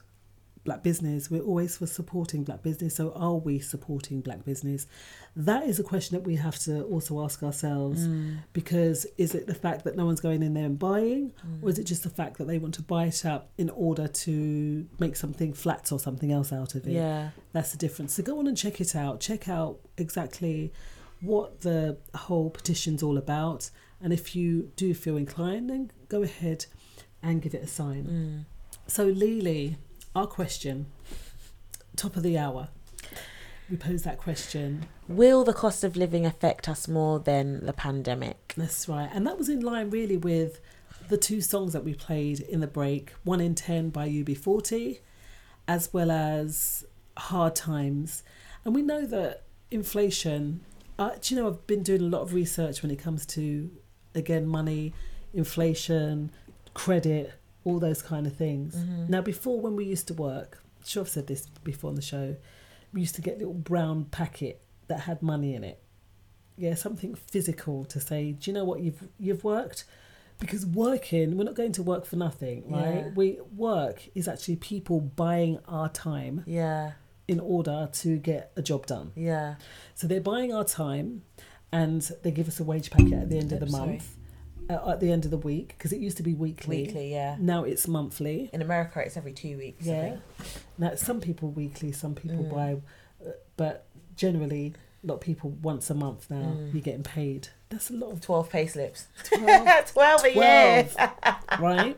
black business? We're always for supporting black business, so are we supporting black business? That is a question that we have to also ask ourselves, Mm. because is it the fact that no one's going in there and buying, Mm. or is it just the fact that they want to buy it up in order to make something flats or something else out of it? Yeah. That's the difference. So go on and check it out. Check out exactly what the whole petition's all about. And if you do feel inclined, then go ahead and give it a sign. Mm. So, Lily, our question, top of the hour. We pose that question. will the cost of living affect us more than the pandemic? That's right. And that was in line really with the two songs that we played in the break One in Ten by UB40, as well as Hard Times. And we know that inflation, uh, do you know, I've been doing a lot of research when it comes to, again, money, inflation, credit, all those kind of things. Mhm. Now, before when we used to work, sure I've said this before on the show, we used to get a little brown packet that had money in it yeah something physical to say do you know what you've you've worked because working we're not going to work for nothing right Yeah. we work is actually people buying our time Yeah. in order to get a job done Yeah. so they're buying our time and they give us a wage packet at the end of the month. sorry. Uh, at the end of the week because it used to be weekly Weekly, yeah. now it's monthly In America, it's every two weeks. I yeah think. now some people weekly some people Mm. buy uh, but generally a lot of people once a month now Mm. you're getting paid that's a lot of 12 pay slips. 12, 12 a year. right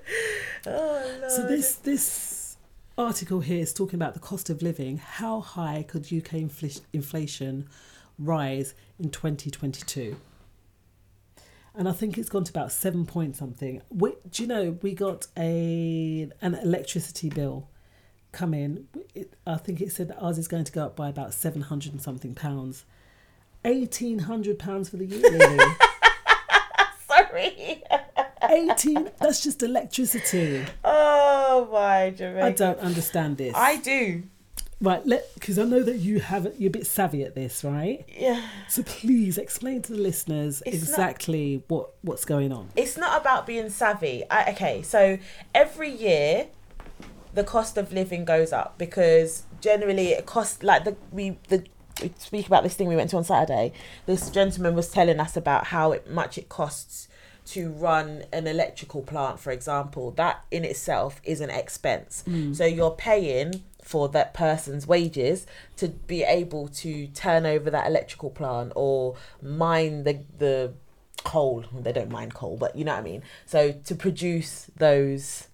Oh, so this this article here is talking about the cost of living how high could uk infl- inflation rise in 2022 and I think it's gone to about seven point something. We, do you know we got a an electricity bill come in? It, I think it said that ours is going to go up by about seven hundred and something pounds. Eighteen hundred pounds for the year, really. Sorry. Eighteen. That's just electricity. Oh, my Jamaica. I don't understand this. I do. Right, let because I know that you have you're a bit savvy at this, right? Yeah. So please explain to the listeners It's not- exactly what what's going on. It's not about being savvy. I, okay, so every year the cost of living goes up because generally it costs like the we the we speak about this thing we went to on Saturday. This gentleman was telling us about how it, much it costs to run an electrical plant, for example. That in itself is an expense. Mm. So you're paying for that person's wages to be able to turn over that electrical plant or mine the the coal. They don't mine coal, but you know what I mean. So to produce those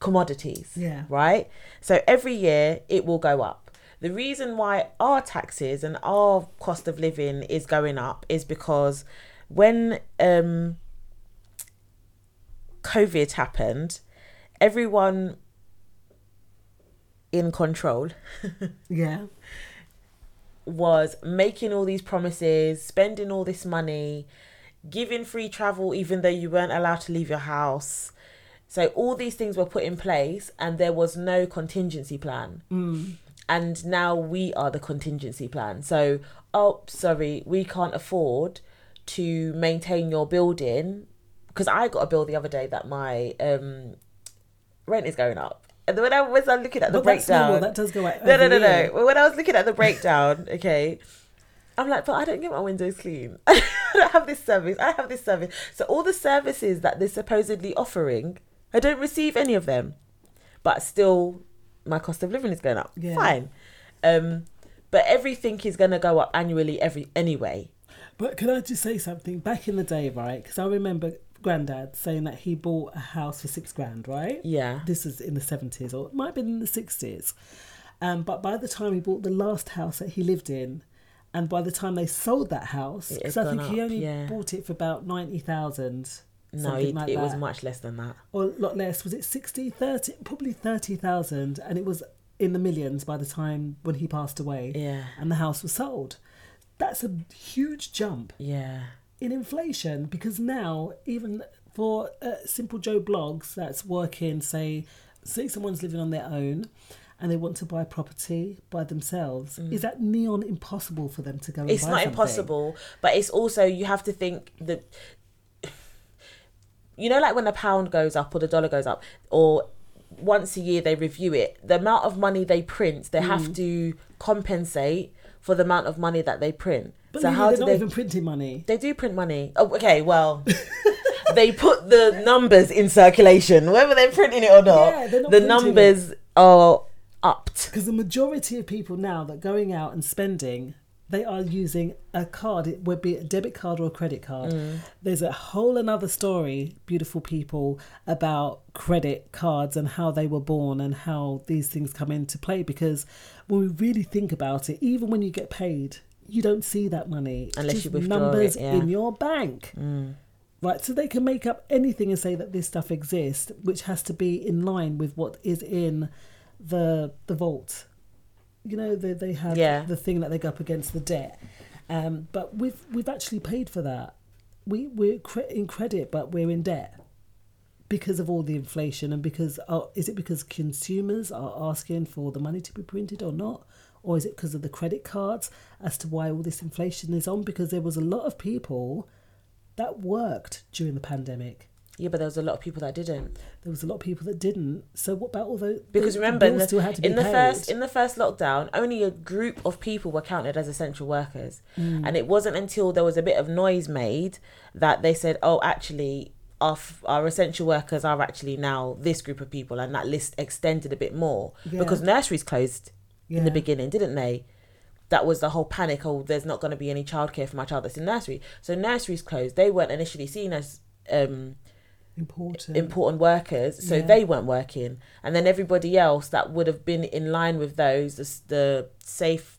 commodities. Yeah. Right? So every year it will go up. The reason why our taxes and our cost of living is going up is because when um COVID happened, everyone in control Yeah. was making all these promises, spending all this money, giving free travel even though you weren't allowed to leave your house. So all these things were put in place and there was no contingency plan. Mm. And now we are the contingency plan. So, oh, sorry, we can't afford to maintain your building because I got a bill the other day that my um rent is going up. When I was looking at the But breakdown, normal, that does go up No, no, no, no. When I was looking at the breakdown, okay, I'm like, but I don't get my windows clean. I don't have this service. I have this service. So all the services that they're supposedly offering, I don't receive any of them. But still, my cost of living is going up. Yeah. Fine. Um, but everything is going to go up annually every anyway. But can I just say something? Back in the day, right? Because I remember Grandad saying that he bought a house for six grand, right? Yeah. This is in the seventies, or it might have been in the sixties. Um, but by the time he bought the last house that he lived in, and by the time they sold that house, because I think gone he only yeah. bought it for about ninety thousand. No, something it, like it that. was much less than that. or a lot less. Was it 60, 30, probably 30,000 and it was in the millions by the time when he passed away. Yeah. And the house was sold. That's a huge jump Yeah. In inflation because now even for uh, simple Joe Bloggs that's working, say, say someone's living on their own and they want to buy property by themselves, is that neon impossible for them to go? Mm. It's not something? impossible, but it's also you have to think that you know, like when the pound goes up or the dollar goes up, or once a year they review it. The amount of money they print, they have Mm. to compensate for the amount of money that they print. But so how do they? even printing money. They do print money. Oh, okay. Well, they put the numbers in circulation, whether they're printing it or not. Yeah, not the numbers are upped. Because the majority of people now that going out and spending, they are using a card. It would be a debit card or a credit card. Mm. There's a whole another story, beautiful people, about credit cards and how they were born and how these things come into play. Because when we really think about it, even when you get paid, you don't see that money Unless you withdraw numbers it, yeah. in your bank. Mm. Right, so they can make up anything and say that this stuff exists, which has to be in line with what is in the the vault. You know, they they have Yeah. the thing that they go up against the debt, um, but we've we've actually paid for that. We we're cre- in credit, but we're in debt because of all the inflation and because uh, is it because consumers are asking for the money to be printed or not? Or is it because of the credit cards as to why all this inflation is on? Because there was a lot of people that worked during the pandemic. Yeah, but there was a lot of people that didn't. there was a lot of people that didn't. So what about all those Because remember, in the, still had to be in the first in the first lockdown, only a group of people were counted as essential workers, Mm. and it wasn't until there was a bit of noise made that they said, "Oh, actually, our our essential workers are actually now this group of people," and that list extended a bit more Yeah. because nurseries closed in the beginning, didn't they? That was the whole panic. Oh, there's not going to be any childcare for my child that's in nursery. So nurseries closed. They weren't initially seen as um, important important workers, so Yeah. they weren't working, and then everybody else that would have been in line with those, the, the safe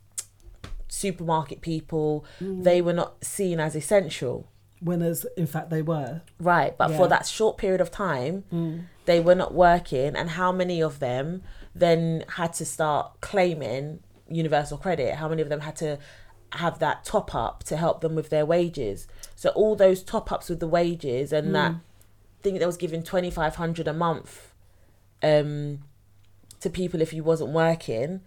supermarket people, Mm. they were not seen as essential. When as in fact they were Right, but Yeah. for that short period of time, Mm. they were not working, and how many of them then had to start claiming universal credit? How many of them had to have that top up to help them with their wages? So all those top ups with the wages and that Mm. thing that was giving twenty five hundred a month um to people if you wasn't working.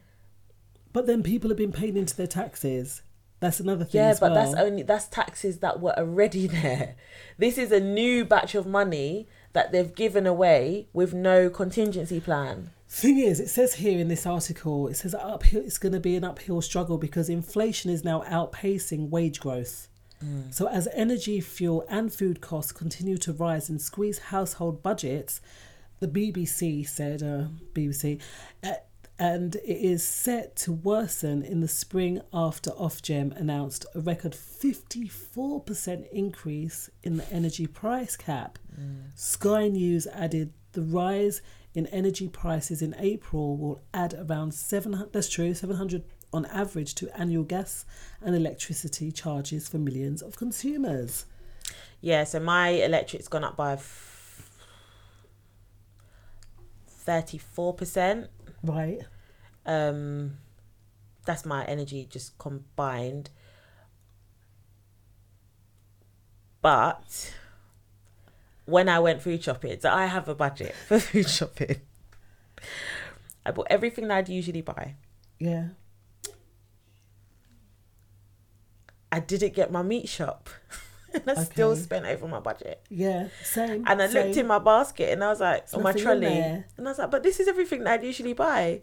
but then people have been paying into their taxes that's another thing Yeah, but that's only that's taxes that were already there. This is a new batch of money that they've given away with no contingency plan. Thing is, it says here in this article, it says uphill. It's going to be an uphill struggle because inflation is now outpacing wage growth. Mm. So as energy, fuel, and food costs continue to rise and squeeze household budgets, the BBC said, uh, BBC, uh, and it is set to worsen in the spring after Ofgem announced a record 54% increase in the energy price cap. Mm. Sky News added the rise in energy prices in April will add around 700 that's true 700 on average to annual gas and electricity charges for millions of consumers. Yeah, so my electric's gone up by thirty-four percent. Right. Um, that's my energy just combined. But when I went food shopping, so I have a budget for food shopping. I bought everything that I'd usually buy. Yeah. I didn't get my meat shop. and I still spent over my budget. Yeah, same. And I looked in my basket and I was like, There's on my trolley. And I was like, but this is everything that I'd usually buy.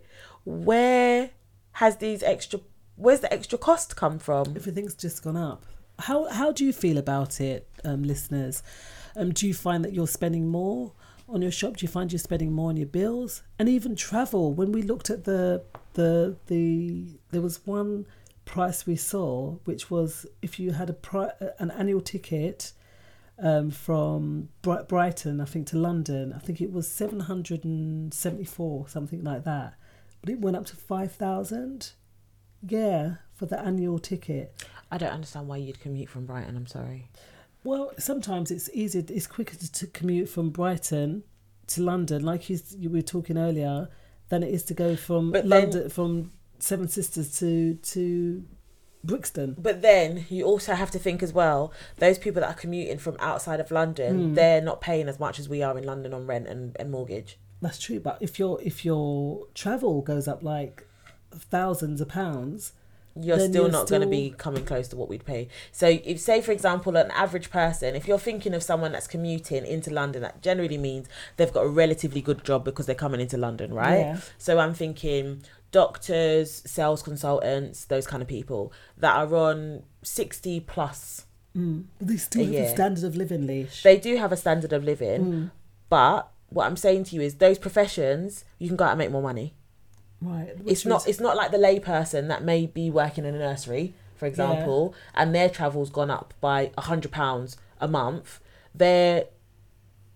Where has these extra, where's the extra cost come from? Everything's just gone up. How how do you feel about it, um, listeners? Um, do you find that you're spending more on your shop? Do you find you're spending more on your bills and even travel? When we looked at the the the there was one price we saw, which was if you had a pri- an annual ticket um, from Bri- Brighton, I think, to London, I think it was 774, something like that. But it went up to 5,000. Yeah, for the annual ticket. I don't understand why you'd commute from Brighton. I'm sorry. Well, sometimes it's easier, it's quicker to, commute from Brighton to London, like you, you were talking earlier, than it is to go from But then- London, from Seven Sisters to to Brixton. But then you also have to think as well, those people that are commuting from outside of London, Mm. they're not paying as much as we are in London on rent and, and mortgage. That's true, but if your if your travel goes up like thousands of pounds, You're still you're not going to be coming close to what we'd pay. So, if say for example, an average person, if you're thinking of someone that's commuting into London, that generally means they've got a relatively good job because they're coming into London, right? Yeah. So I'm thinking doctors, sales consultants, those kind of people that are on sixty plus. Mm. They still have a standard of living, Leash. They do have a standard of living, Mm. but what I'm saying to you is those professions you can go out and make more money. Right. It's not it's not like the layperson that may be working in a nursery, for example, and their travel's gone up by a hundred pounds a month. They're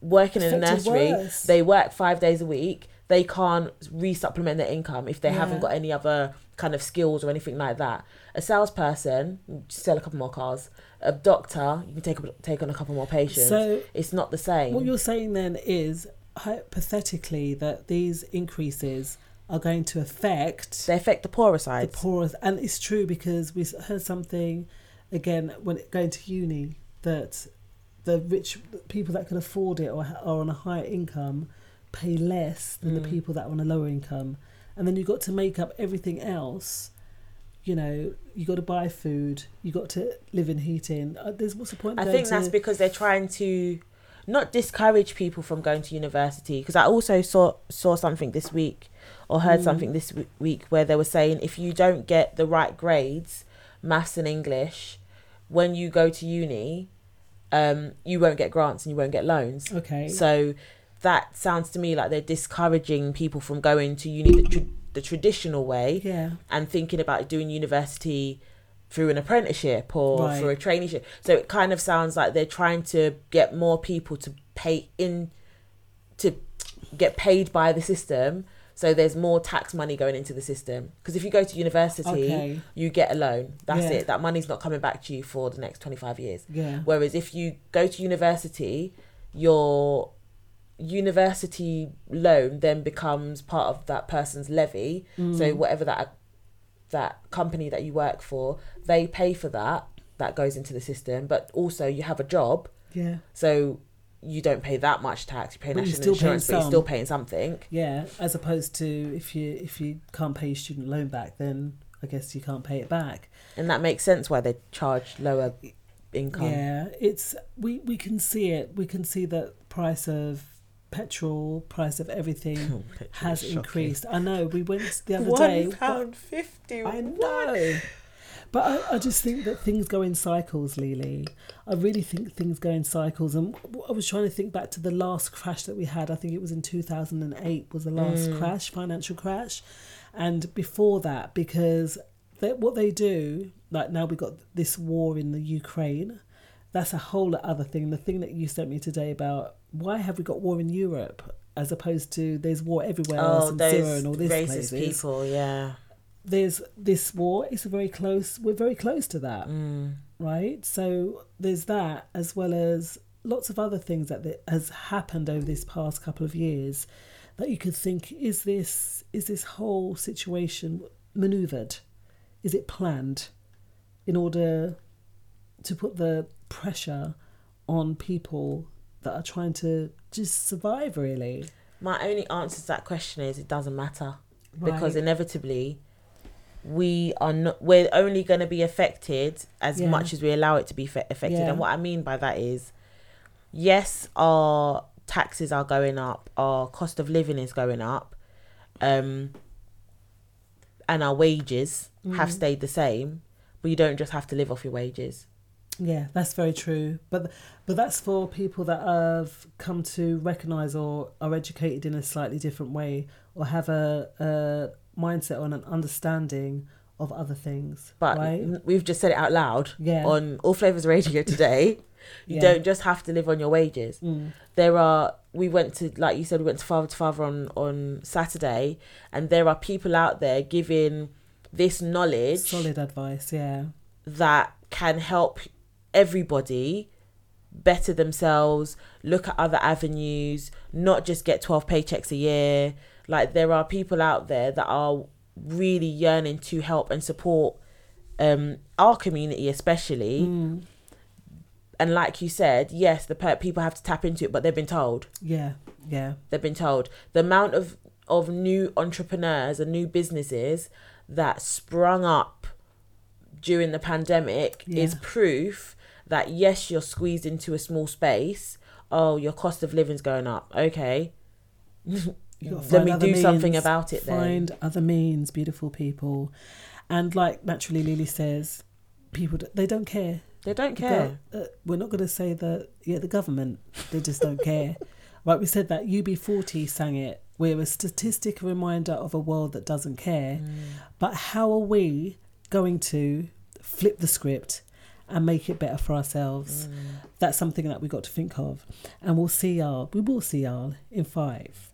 working in a nursery. worse. They work five days a week. They can't re-supplement their income if they haven't got any other kind of skills or anything like that. A salesperson, sell a couple more cars. A doctor, you can take take on a couple more patients. So- it's not the same. What you're saying then is hypothetically that these increases are going to affect they affect the poorer side. The poorest, and it's true because we heard something again when going to uni that the rich people that can afford it or are on a higher income pay less than the Mm. people that are on a lower income, and then you've got to make up everything else. You know, you got to buy food, you got to live in heating. Uh, there's what's the point? I think that's to- because they're trying to not discourage people from going to university. Because I also saw saw something this week or heard Mm. something this w- week where they were saying if you don't get the right grades, maths and English, when you go to uni, um, you won't get grants and you won't get loans. Okay. So that sounds to me like they're discouraging people from going to uni the, tr- the traditional way Yeah. and thinking about doing university through an apprenticeship or Right. through a traineeship. So it kind of sounds like they're trying to get more people to pay in to get paid by the system. So there's more tax money going into the system. Because if you go to university, Okay. you get a loan. That's Yeah. it. That money's not coming back to you for the next 25 years. Yeah. Whereas if you go to university, your university loan then becomes part of that person's levy. So Mm. whatever that that company that you work for, they pay for that. That goes into the system, but also you have a job, Yeah. so you don't pay that much tax. You pay But national insurance, but you're still paying something. Yeah, as opposed to if you if you can't pay your student loan back, then I guess you can't pay it back. And that makes sense why they charge lower income. Yeah, it's we we can see it. We can see that price of petrol, price of everything Petrol has shocking. increased. I know. We went the other One day. pound fifty. I know. But I, I just think that things go in cycles, Lily. I really think things go in cycles. And I was trying to think back to the last crash that we had. I think it was in 2008 was the last Mm. crash, financial crash. And before that, because they, what they do, like now we've got this war in the Ukraine, that's a whole other thing. The thing that you sent me today about why have we got war in Europe as opposed to there's war everywhere else Oh, in those Syria and all these racist places people, yeah. there's this war it's very close we're very close to that Mm. right so there's that as well as lots of other things that that has happened over this past couple of years that you could think is this is this whole situation maneuvered is it planned in order to put the pressure on people that are trying to just survive really My only answer to that question is it doesn't matter because inevitably we are not we're only going to be affected as Yeah. much as we allow it to be fe- affected Yeah. and what i mean by that is yes our taxes are going up our cost of living is going up um and our wages have Mhm. stayed the same but you don't just have to live off your wages Yeah, that's very true. But but that's for people that have come to recognise or are educated in a slightly different way or have a, a mindset or an understanding of other things. But right? we've just said it out loud Yeah. on All Flavors Radio today. you Yeah. don't just have to live on your wages. Mm. There are we went to like you said we went to Father to Father on on Saturday, and there are people out there giving this knowledge solid advice. Yeah, that can help everybody better themselves, look at other avenues, not just get 12 paychecks a year. Like there are people out there that are really yearning to help and support um our community especially. Mm. And like you said, yes, the per- people have to tap into it, but they've been told. yeah, yeah. They've been told the amount of of new entrepreneurs and new businesses that sprung up during the pandemic is Yeah. proof that yes, you're squeezed into a small space. Oh, your cost of living's going up. Okay. Let me do something about it then. Find other means, beautiful people, and like naturally, Lily says, people they don't care. They don't care. uh, we're not going to say that. Yeah, the government they just don't care. Right, we said that UB40 sang it. We're a statistic reminder of a world that doesn't care. Mm. But how are we going to flip the script and make it better for ourselves? Mm. That's something that we got to think of, and we'll see y'all. We will see y'all in five.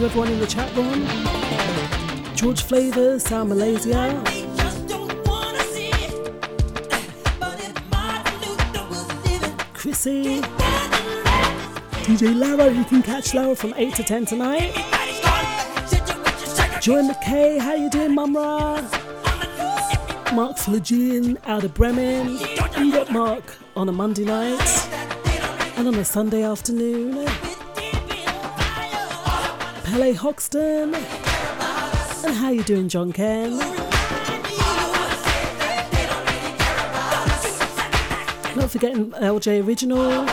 To everyone in the chat room. George Flavors, Sal Malaysia. Chrissy. DJ Lara. You can catch Lara from 8 to 10 tonight. Joy McKay, how you doing, Mumra? Mark Flagin out of Bremen. You got Mark on a Monday night and on a Sunday afternoon. Pele Hoxton. And how you doing, John Ken? Not forgetting LJ Original.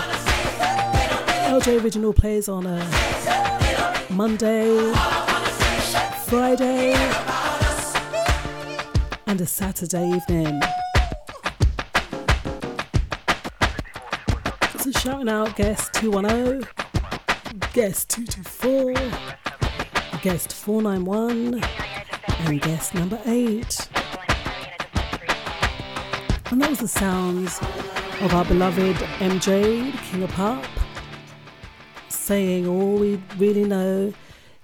LJ Original plays on a Monday, Friday, and a Saturday evening. So shouting out guest 210, guest 224, guest 491, and guest number 8. And that was the sounds of our beloved MJ, the King of Pop, saying all we really know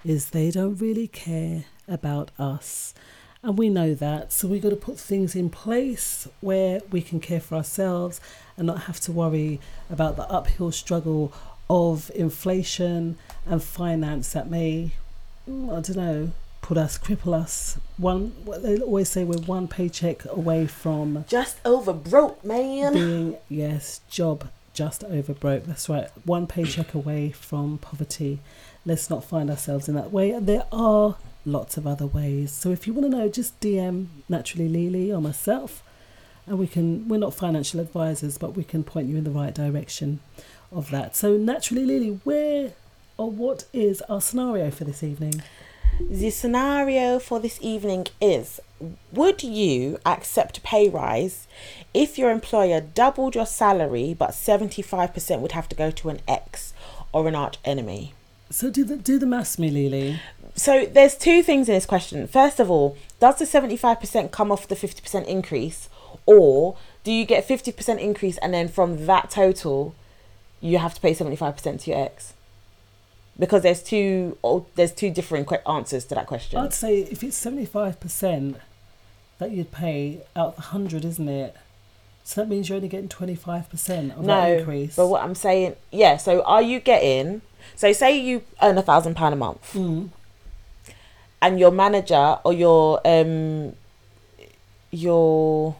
is they don't really care about us. And we know that. So we've got to put things in place where we can care for ourselves and not have to worry about the uphill struggle of inflation and finance that may, Mm, I don't know, put us, cripple us. One, they always say we're one paycheck away from Just over broke, man. being yes job just over broke. That's right. One paycheck away from poverty. Let's not find ourselves in that way. There are lots of other ways. So if you want to know just dm naturally lily or myself and we can we're not financial advisors but we can point you in the right direction of that. So naturally lily where or what is our scenario for this evening The scenario for this evening is Would you accept a pay rise if your employer doubled your salary but 75% would have to go to an ex or an arch enemy? so do the do the maths me lily So there's two things in this question. First of all, does the 75% come off the 50% increase or do you get 50% increase and then from that total you have to pay 75% to your ex? Because there's two oh, there's two different answers to that question. I'd say if it's seventy five percent that you'd pay out the hundred, isn't it? So that means you're only getting twenty five percent of that no, increase. but what I'm saying, yeah. So are you getting? So say you earn a thousand pound a month, Mm. and your manager or your um your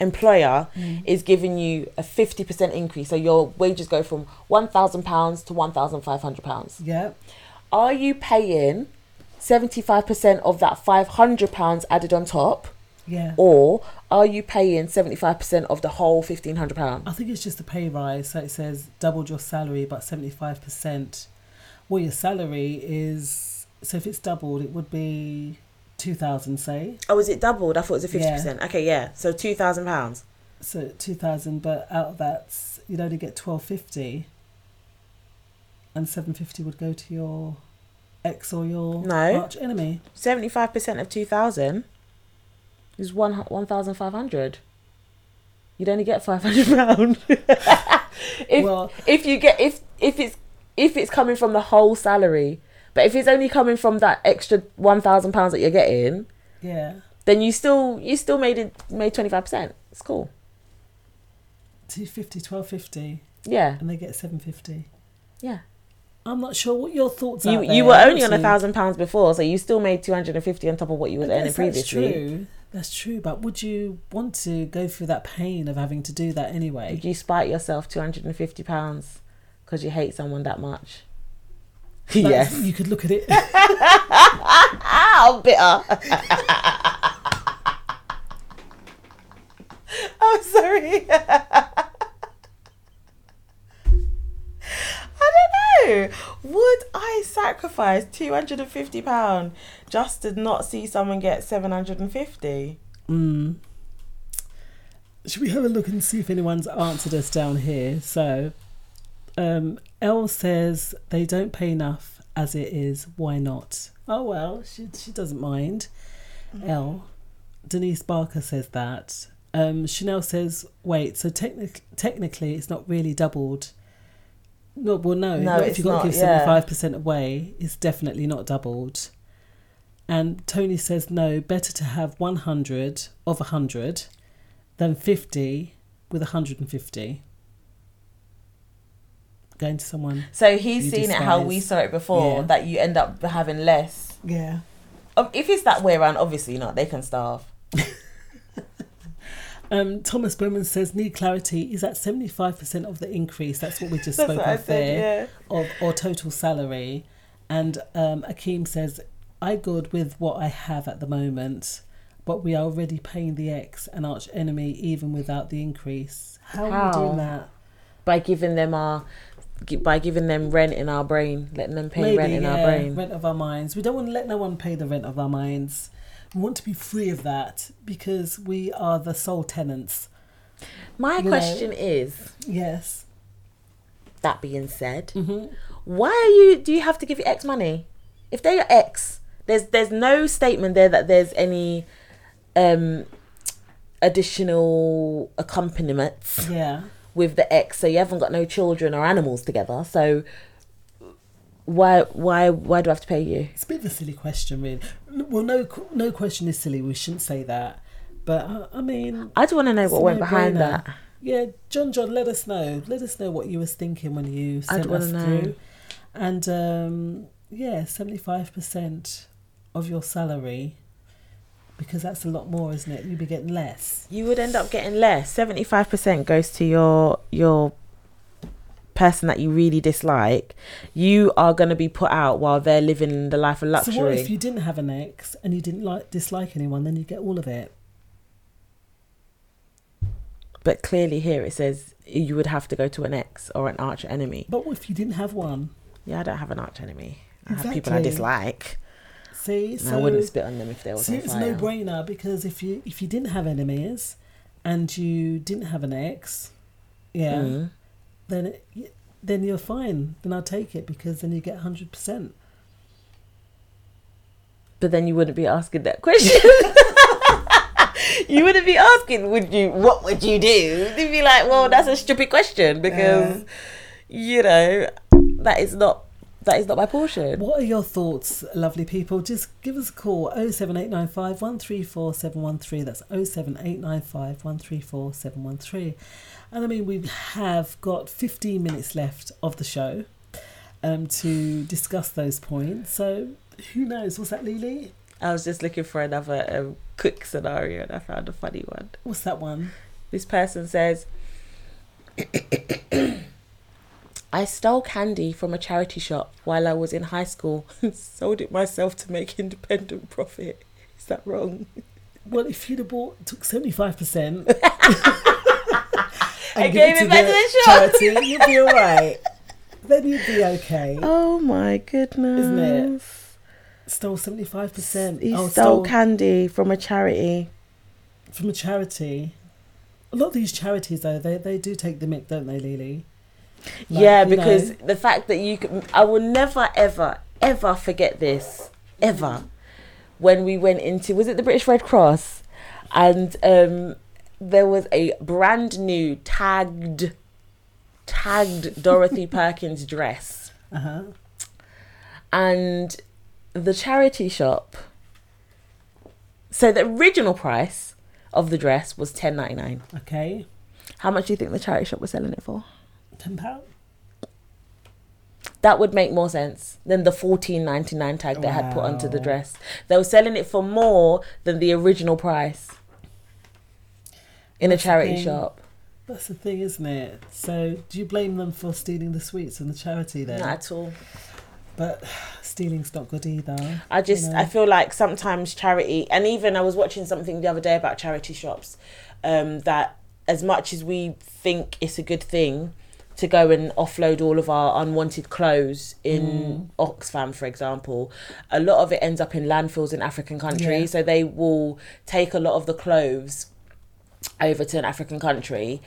employer Mm. is giving you a fifty percent increase. So your wages go from one thousand pounds to one thousand five hundred pounds. Yeah. Are you paying seventy five percent of that five hundred pounds added on top? Yeah. Or are you paying seventy five percent of the whole fifteen hundred pounds? I think it's just a pay rise. So it says doubled your salary, but seventy five percent. Well, your salary is so if it's doubled, it would be two thousand. Say Oh, is it doubled? I thought it was a fifty Yeah. percent. Okay, yeah. So two thousand pounds. so two thousand, but out of that, you'd only get twelve fifty, and seven fifty would go to your ex or your No. arch enemy. Seventy five percent of two thousand is one one thousand five hundred. You'd only get five hundred pound. if Well- if you get if if it's if it's coming from the whole salary, but if it's only coming from that extra one thousand pounds that you're getting, Yeah. then you still you still made it made twenty five percent. It's cool. 250 1250 Yeah. and they get 750 Yeah. i'm not sure what your thoughts You are you were only on a thousand pounds before, so you still made two hundred and fifty on top of what you was I earning guess that's previously. true that's true but would you want to go through that pain of having to do that anyway Would you spite yourself two hundred and fifty pounds because you hate someone that much? That's- yes. you could look at it Ow, bitter. I'm sorry. I don't know. Would I sacrifice two hundred and fifty pound just to not see someone get seven hundred and fifty? mm. should we have a look and see if anyone's answered us down here so um Elle says they don't pay enough as it is why not oh well she, she doesn't mind Elle Denise Barker says that. Um, Chanel says, wait, so technic- technically it's not really doubled. No, well, no, No, if you've got to give yeah. 75% away, it's definitely not doubled. And Tony says, no, better to have 100 of 100 than 50 with 150. Going to someone. So he's you seen it how we saw it before, Yeah. that you end up having less. Yeah. Um, If it's that way around, obviously not. They can starve. Um, Thomas Bowman says need clarity is that seventy five percent of the increase. That's what we just spoke what I of said, there, of or total salary. And um, Akeem says I good with what I have at the moment, but we are already paying the ex and arch enemy even without the increase. How, are we doing that? By giving them our, gi- by giving them rent in our brain, letting them pay rent in our brain. Rent of our minds. We don't want to let no one pay the rent of our minds. We want to be free of that because we are the sole tenants. My You know? question is, yes. That being said, Mm-hmm. why are you? Do you have to give your ex money? If they're ex, there's there's no statement there that there's any um additional accompaniments Yeah. With the ex. So you haven't got no children or animals together. So why why why do I have to pay you? It's a bit of a silly question, really. Well, no, no question is silly. We shouldn't say that. But uh, I mean, I just want to know what went behind no-brainer. that. Yeah, John, John, let us know. Let us know what you was thinking when you sent us know. through. And um, yeah, seventy five percent of your salary, because that's a lot more, isn't it? You'd be getting less. You would end up getting less. Seventy five percent goes to your your person that you really dislike. You are going to be put out while they're living the life of luxury. So what if you didn't have an ex and you didn't like dislike anyone? Then you get all of it. But clearly here it says you would have to go to an ex or an arch enemy. But what if you didn't have one? Yeah, I don't have an arch enemy. I have people I dislike. See, so I wouldn't spit on them if they was see, it's no brainer because if you if you didn't have enemies, and you didn't have an ex, yeah, Mm. then it, then you're fine. Then I'll take it because then you get hundred percent. But then you wouldn't be asking that question. you wouldn't be asking, would you? What would you do? You'd be like, well, that's a stupid question because, you know, that is not that is not my portion. What are your thoughts, lovely people? Just give us a call 07895 134 713. That's 07895 134 713. And I mean, we have got 15 minutes left of the show um, to discuss those points. So who knows? Was that Lily? I was just looking for another um, quick scenario and I found a funny one. What's that one? This person says, I stole candy from a charity shop while I was in high school and sold it myself to make independent profit. Is that wrong? Well, if you'd have bought, took 75% and give gave it back to the shop. charity, you'd be all right. Then you'd be okay. Oh my goodness. Isn't it? Stole 75%. He Oh, stole candy from a charity. from a charity. A lot of these charities, though, they, they do take the mick, don't they, Lily? Like, yeah, you because know, the fact that you can, I will never, ever, ever forget this, ever. When we went into, was it the British Red Cross? And um, there was a brand new tagged, tagged Dorothy Perkins dress. Uh-huh. And the charity shop, so the original price of the dress was ten ninety nine. Okay. How much do you think the charity shop was selling it for? Ten pound. That would make more sense than the fourteen ninety nine tag they had put onto the dress. They were selling it for more than the original price in That's a charity shop. That's the thing, isn't it? So, do you blame them for stealing the sweets and the charity then? Not at all. But stealing's not good either. I just you know. I feel like sometimes charity and even I was watching something the other day about charity shops um that as much as we think it's a good thing to go and offload all of our unwanted clothes in Oxfam for example a lot of it ends up in landfills in African countries Yeah. so they will take a lot of the clothes over to an African country,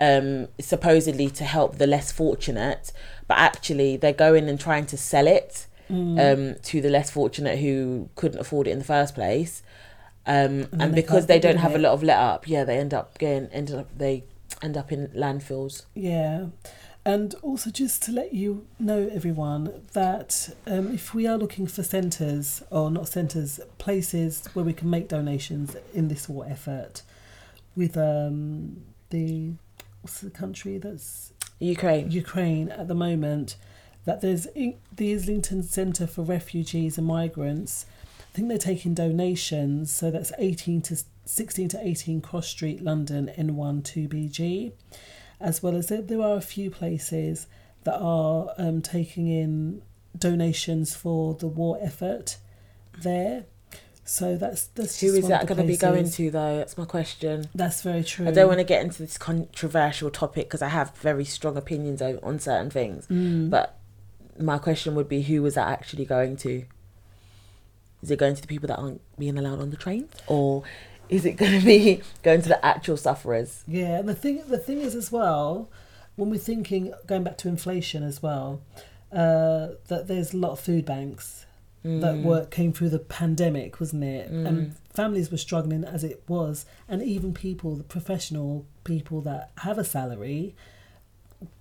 um, supposedly to help the less fortunate, but actually they're going and trying to sell it Mm. um, to the less fortunate who couldn't afford it in the first place. Um, then and they because they don't have a lot of let up, yeah, they end up getting ended up they end up in landfills. Yeah. And also, just to let you know, everyone, that um, if we are looking for centres, or not centres, places where we can make donations in this war effort with um, the, what's the country that's Ukraine. Ukraine at the moment. That there's I- the Islington Centre for Refugees and Migrants. I think they're taking donations. So that's 18 to 16 to 18 Cross Street, London, N1 2BG. As well as there, there are a few places that are um, taking in donations for the war effort there. So that's that's Who is that going to be going to though? That's my question. That's very true. I don't want to get into this controversial topic because I have very strong opinions o- on certain things. Mm. But my question would be, who is that actually going to? Is it going to the people that aren't being allowed on the trains, or is it going to be going to the actual sufferers? Yeah, and the thing the thing is as well, when we're thinking going back to inflation as well, uh, that there's a lot of food banks that Mm. work came through the pandemic, wasn't it? Mm. And families were struggling as it was, and even people, the professional people that have a salary,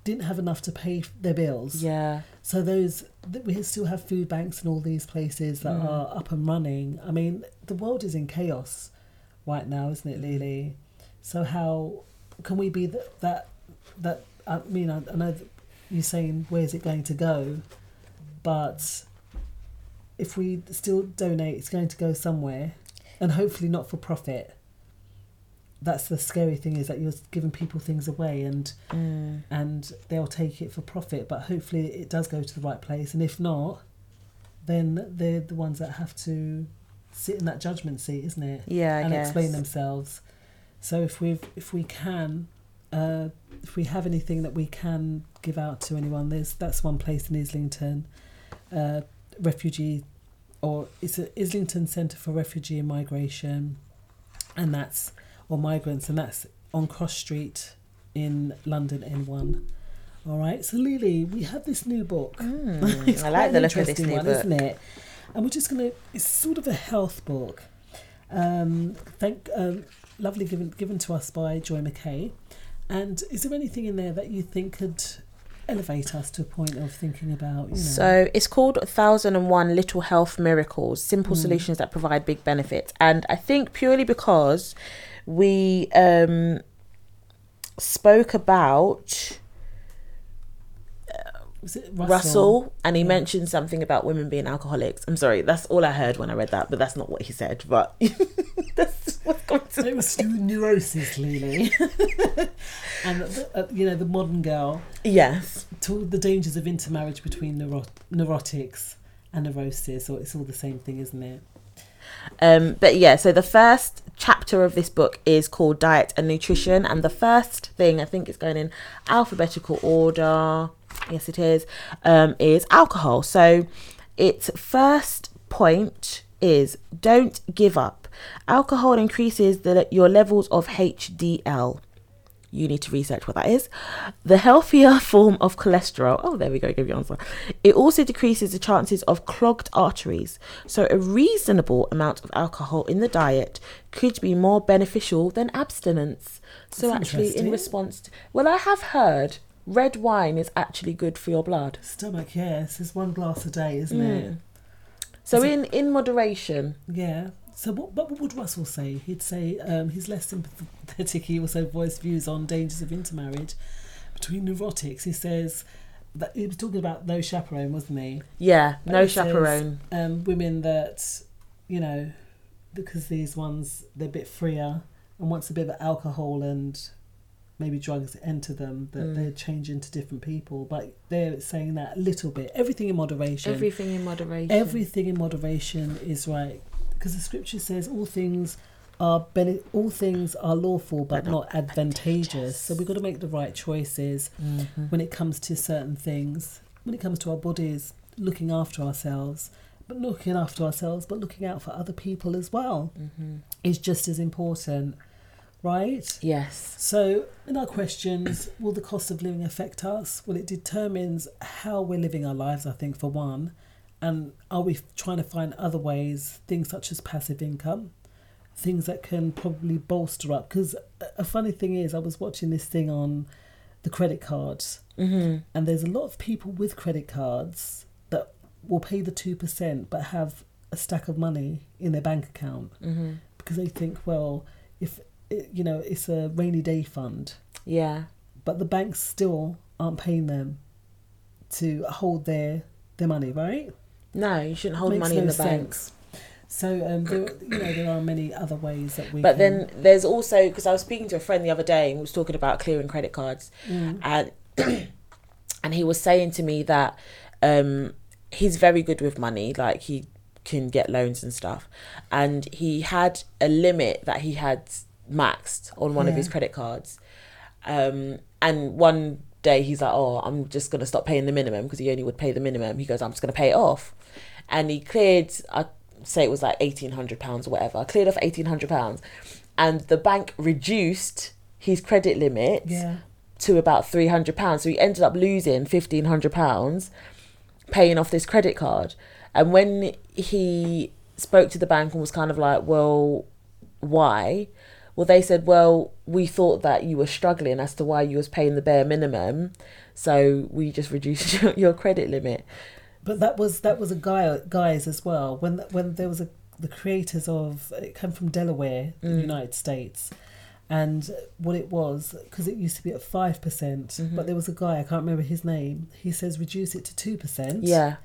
didn't have enough to pay their bills. Yeah. So those we still have food banks in all these places that Mm. are up and running. I mean, the world is in chaos right now, isn't it, Lily? So how can we be that that that? I mean, I, I know you're saying where's it going to go, but if we still donate, it's going to go somewhere, and hopefully not for profit. That's the scary thing is that you're giving people things away and Mm. and they'll take it for profit, but hopefully it does go to the right place. And if not, then they're the ones that have to sit in that judgment seat, isn't it? Yeah, I and explain themselves. So if we if we can, uh, if we have anything that we can give out to anyone, there's that's one place in Islington, uh, refugee, or it's a Islington Centre for Refugee and Migration, and that's or migrants, and that's on Cross Street in London N1. All right, so Lily, we have this new book. Mm, I like the look of this interesting new one, book. isn't it? And we're just gonna. It's sort of a health book. Um, thank, um, lovely given given to us by Joy McKay. And is there anything in there that you think could elevate us to a point of thinking about? You know, So it's called 1001 Little Health Miracles, simple Mm. solutions that provide big benefits. And I think purely because we um, spoke about Russell, Russell? and he mentioned something about women being alcoholics. I'm sorry, that's all I heard when I read that, but that's not what he said. But that's what's going to. it was neurosis, Lily, and uh, you know the modern girl. Yes. To the dangers of intermarriage between neuro- neurotics and neurosis, or it's all the same thing, isn't it? Um, but yeah, so the first chapter of this book is called Diet and Nutrition, and the first thing I think it's going in alphabetical order. Yes, it is. Um, is alcohol. So its first point is don't give up. Alcohol increases the, your levels of HDL. You need to research what that is. The healthier form of cholesterol. Oh, there we go. Give you answer. It also decreases the chances of clogged arteries. So a reasonable amount of alcohol in the diet could be more beneficial than abstinence. So That's actually, in response, to, well, I have heard red wine is actually good for your blood. Stomach, yes, it's one glass a day, isn't Mm. it? So Is it- in in moderation. Yeah. So what, what would Russell say? He'd say um, he's less sympathetic. He also voiced views on dangers of intermarriage between neurotics. He says that he was talking about no chaperone, wasn't he? Yeah, no he says, chaperone. um, women that you know, because these ones they're a bit freer, and once a bit of alcohol and maybe drugs enter them, that mm. they're changing to different people. But they're saying that a little bit. Everything in moderation. Everything in moderation. Everything in moderation is right because the scripture says all things are bene- all things are lawful but not advantageous. So we've got to make the right choices Mhm. when it comes to certain things. When it comes to our bodies, looking after ourselves, but looking after ourselves, but looking out for other people as well Mhm. is just as important, right? Yes. So, in our questions, will the cost of living affect us? Well, it determines how we're living our lives, I think, for one. And are we trying to find other ways, things such as passive income, things that can probably bolster up? Because a funny thing is, I was watching this thing on the credit cards, Mhm. and there's a lot of people with credit cards that will pay the 2% but have a stack of money in their bank account Mhm. because they think, well, if you know, it's a rainy day fund. Yeah. But the banks still aren't paying them to hold their their money, right? No, you shouldn't hold Makes money in no the bank. So um, there, you know, there are many other ways that we. But can, then there's also because I was speaking to a friend the other day and we was talking about clearing credit cards, Mm. and and he was saying to me that um, he's very good with money, like he can get loans and stuff, and he had a limit that he had maxed on one of his credit cards, um, and one day he's like, "Oh, I'm just gonna stop paying the minimum because he only would pay the minimum." He goes, "I'm just gonna pay it off," and he cleared. I say it was like eighteen hundred pounds or whatever. Cleared off eighteen hundred pounds, and the bank reduced his credit limit Yeah. to about three hundred pounds. So he ended up losing fifteen hundred pounds paying off this credit card. And when he spoke to the bank and was kind of like, "Well, why?" Well, they said, "Well, we thought that you were struggling as to why you was paying the bare minimum, so we just reduced your, your credit limit." But that was that was a guy guys as well. When when there was a the creators of it came from Delaware, in the Mm. United States, and what it was because it used to be at five percent, Mhm. but there was a guy I can't remember his name. He says reduce it to two percent. Yeah.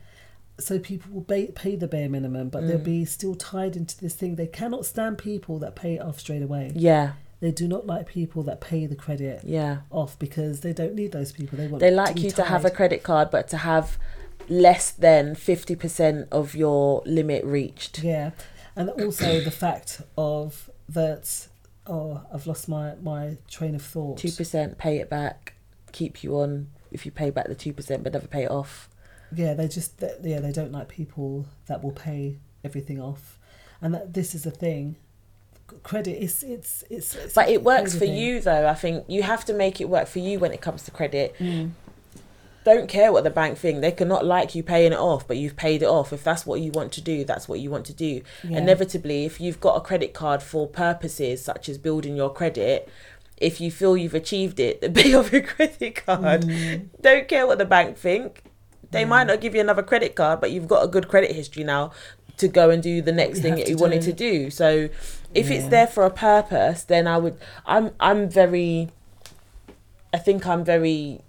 So people will pay, pay the bare minimum, but they'll Mm. be still tied into this thing. They cannot stand people that pay it off straight away. Yeah. They do not like people that pay the credit Yeah. off because they don't need those people. They want They like be you to have a credit card, but to have less than fifty percent of your limit reached. Yeah, and also the fact of that. Oh, I've lost my my train of thought. Two percent, pay it back, keep you on if you pay back the two percent, but never pay it off. Yeah, they just they, yeah they don't like people that will pay everything off, and that this is the thing. Credit is it's it's. it's But it works for you though. I think you have to make it work for you when it comes to credit. Mm. Don't care what the bank think. They cannot like you paying it off, but you've paid it off. If that's what you want to do, that's what you want to do. Yeah. Inevitably, if you've got a credit card for purposes such as building your credit, if you feel you've achieved it, then pay off your credit card. Mm. Don't care what the bank think. They might not give you another credit card, but you've got a good credit history now to go and do the next You thing that you wanted to do. So if it's there for a purpose, then I would I'm I'm very I think I'm very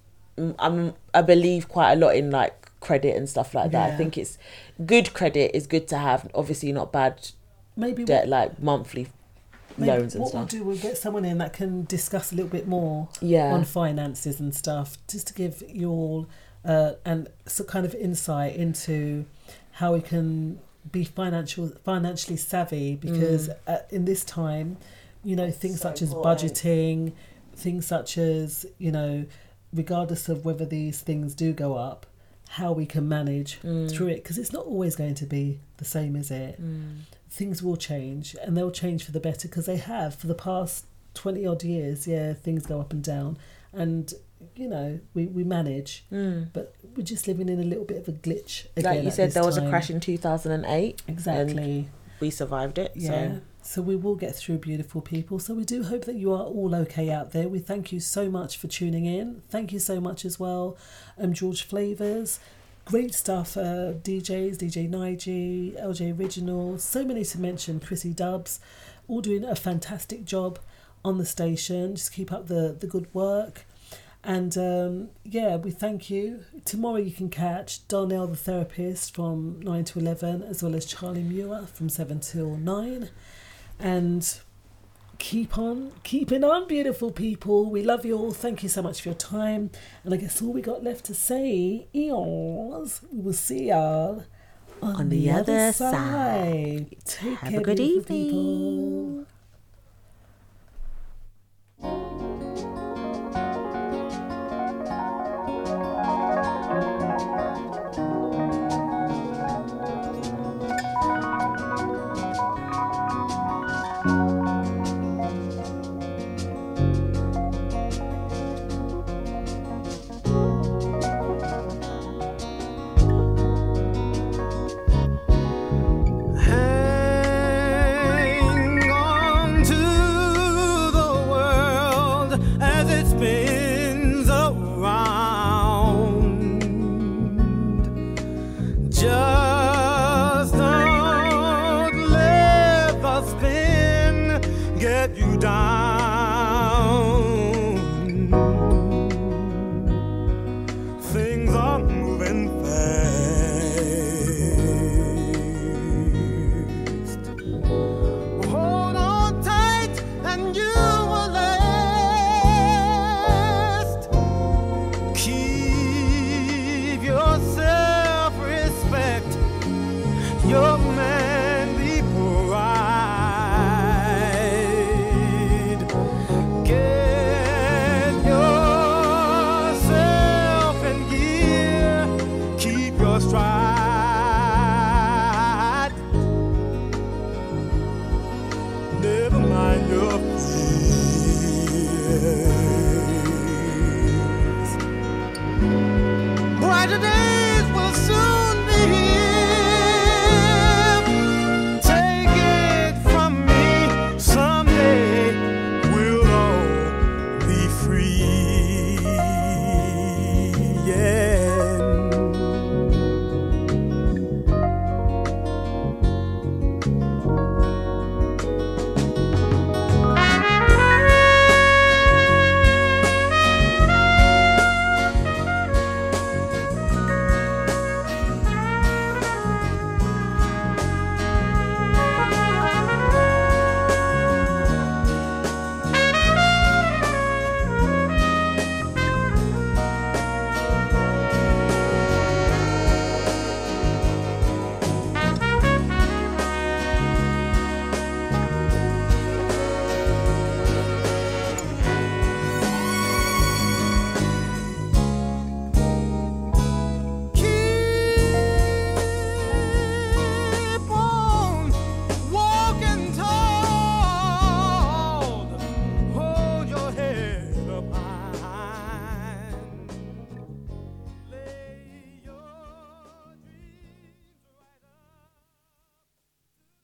I'm I believe quite a lot in like credit and stuff like that. I think it's good credit is good to have. Obviously not bad Maybe debt what- like monthly Maybe loans and what stuff. we'll do, we'll get someone in that can discuss a little bit more Yeah. on finances and stuff, just to give you all uh, and some kind of insight into how we can be financial financially savvy because Mm. uh, in this time, you know, things So such as budgeting, things such as you know, regardless of whether these things do go up, how we can manage Mm. through it because it's not always going to be the same, is it? Mm. things will change and they'll change for the better because they have for the past 20 odd years yeah things go up and down and you know we, we manage Mm. but we're just living in a little bit of a glitch again Like you said, there was a crash in 2008. Exactly. We survived it. yeah. So so we will get through beautiful people. So we do hope that you are all okay out there. We thank you so much for tuning in. Thank you so much as well um george flavors. Great stuff uh djs dj nige lj original so many to mention chrissy dubs all doing a fantastic job on the station. Just keep up the the good work and um, yeah, we thank you. Tomorrow you can catch Darnell the therapist from 9 to 11, as well as Charlie Muir from 7 till 9. And keep on keeping on, beautiful people. We love you all. Thank you so much for your time. And I guess all we got left to say is we will see y'all on, the, other, side. Take Have care, a good evening. people.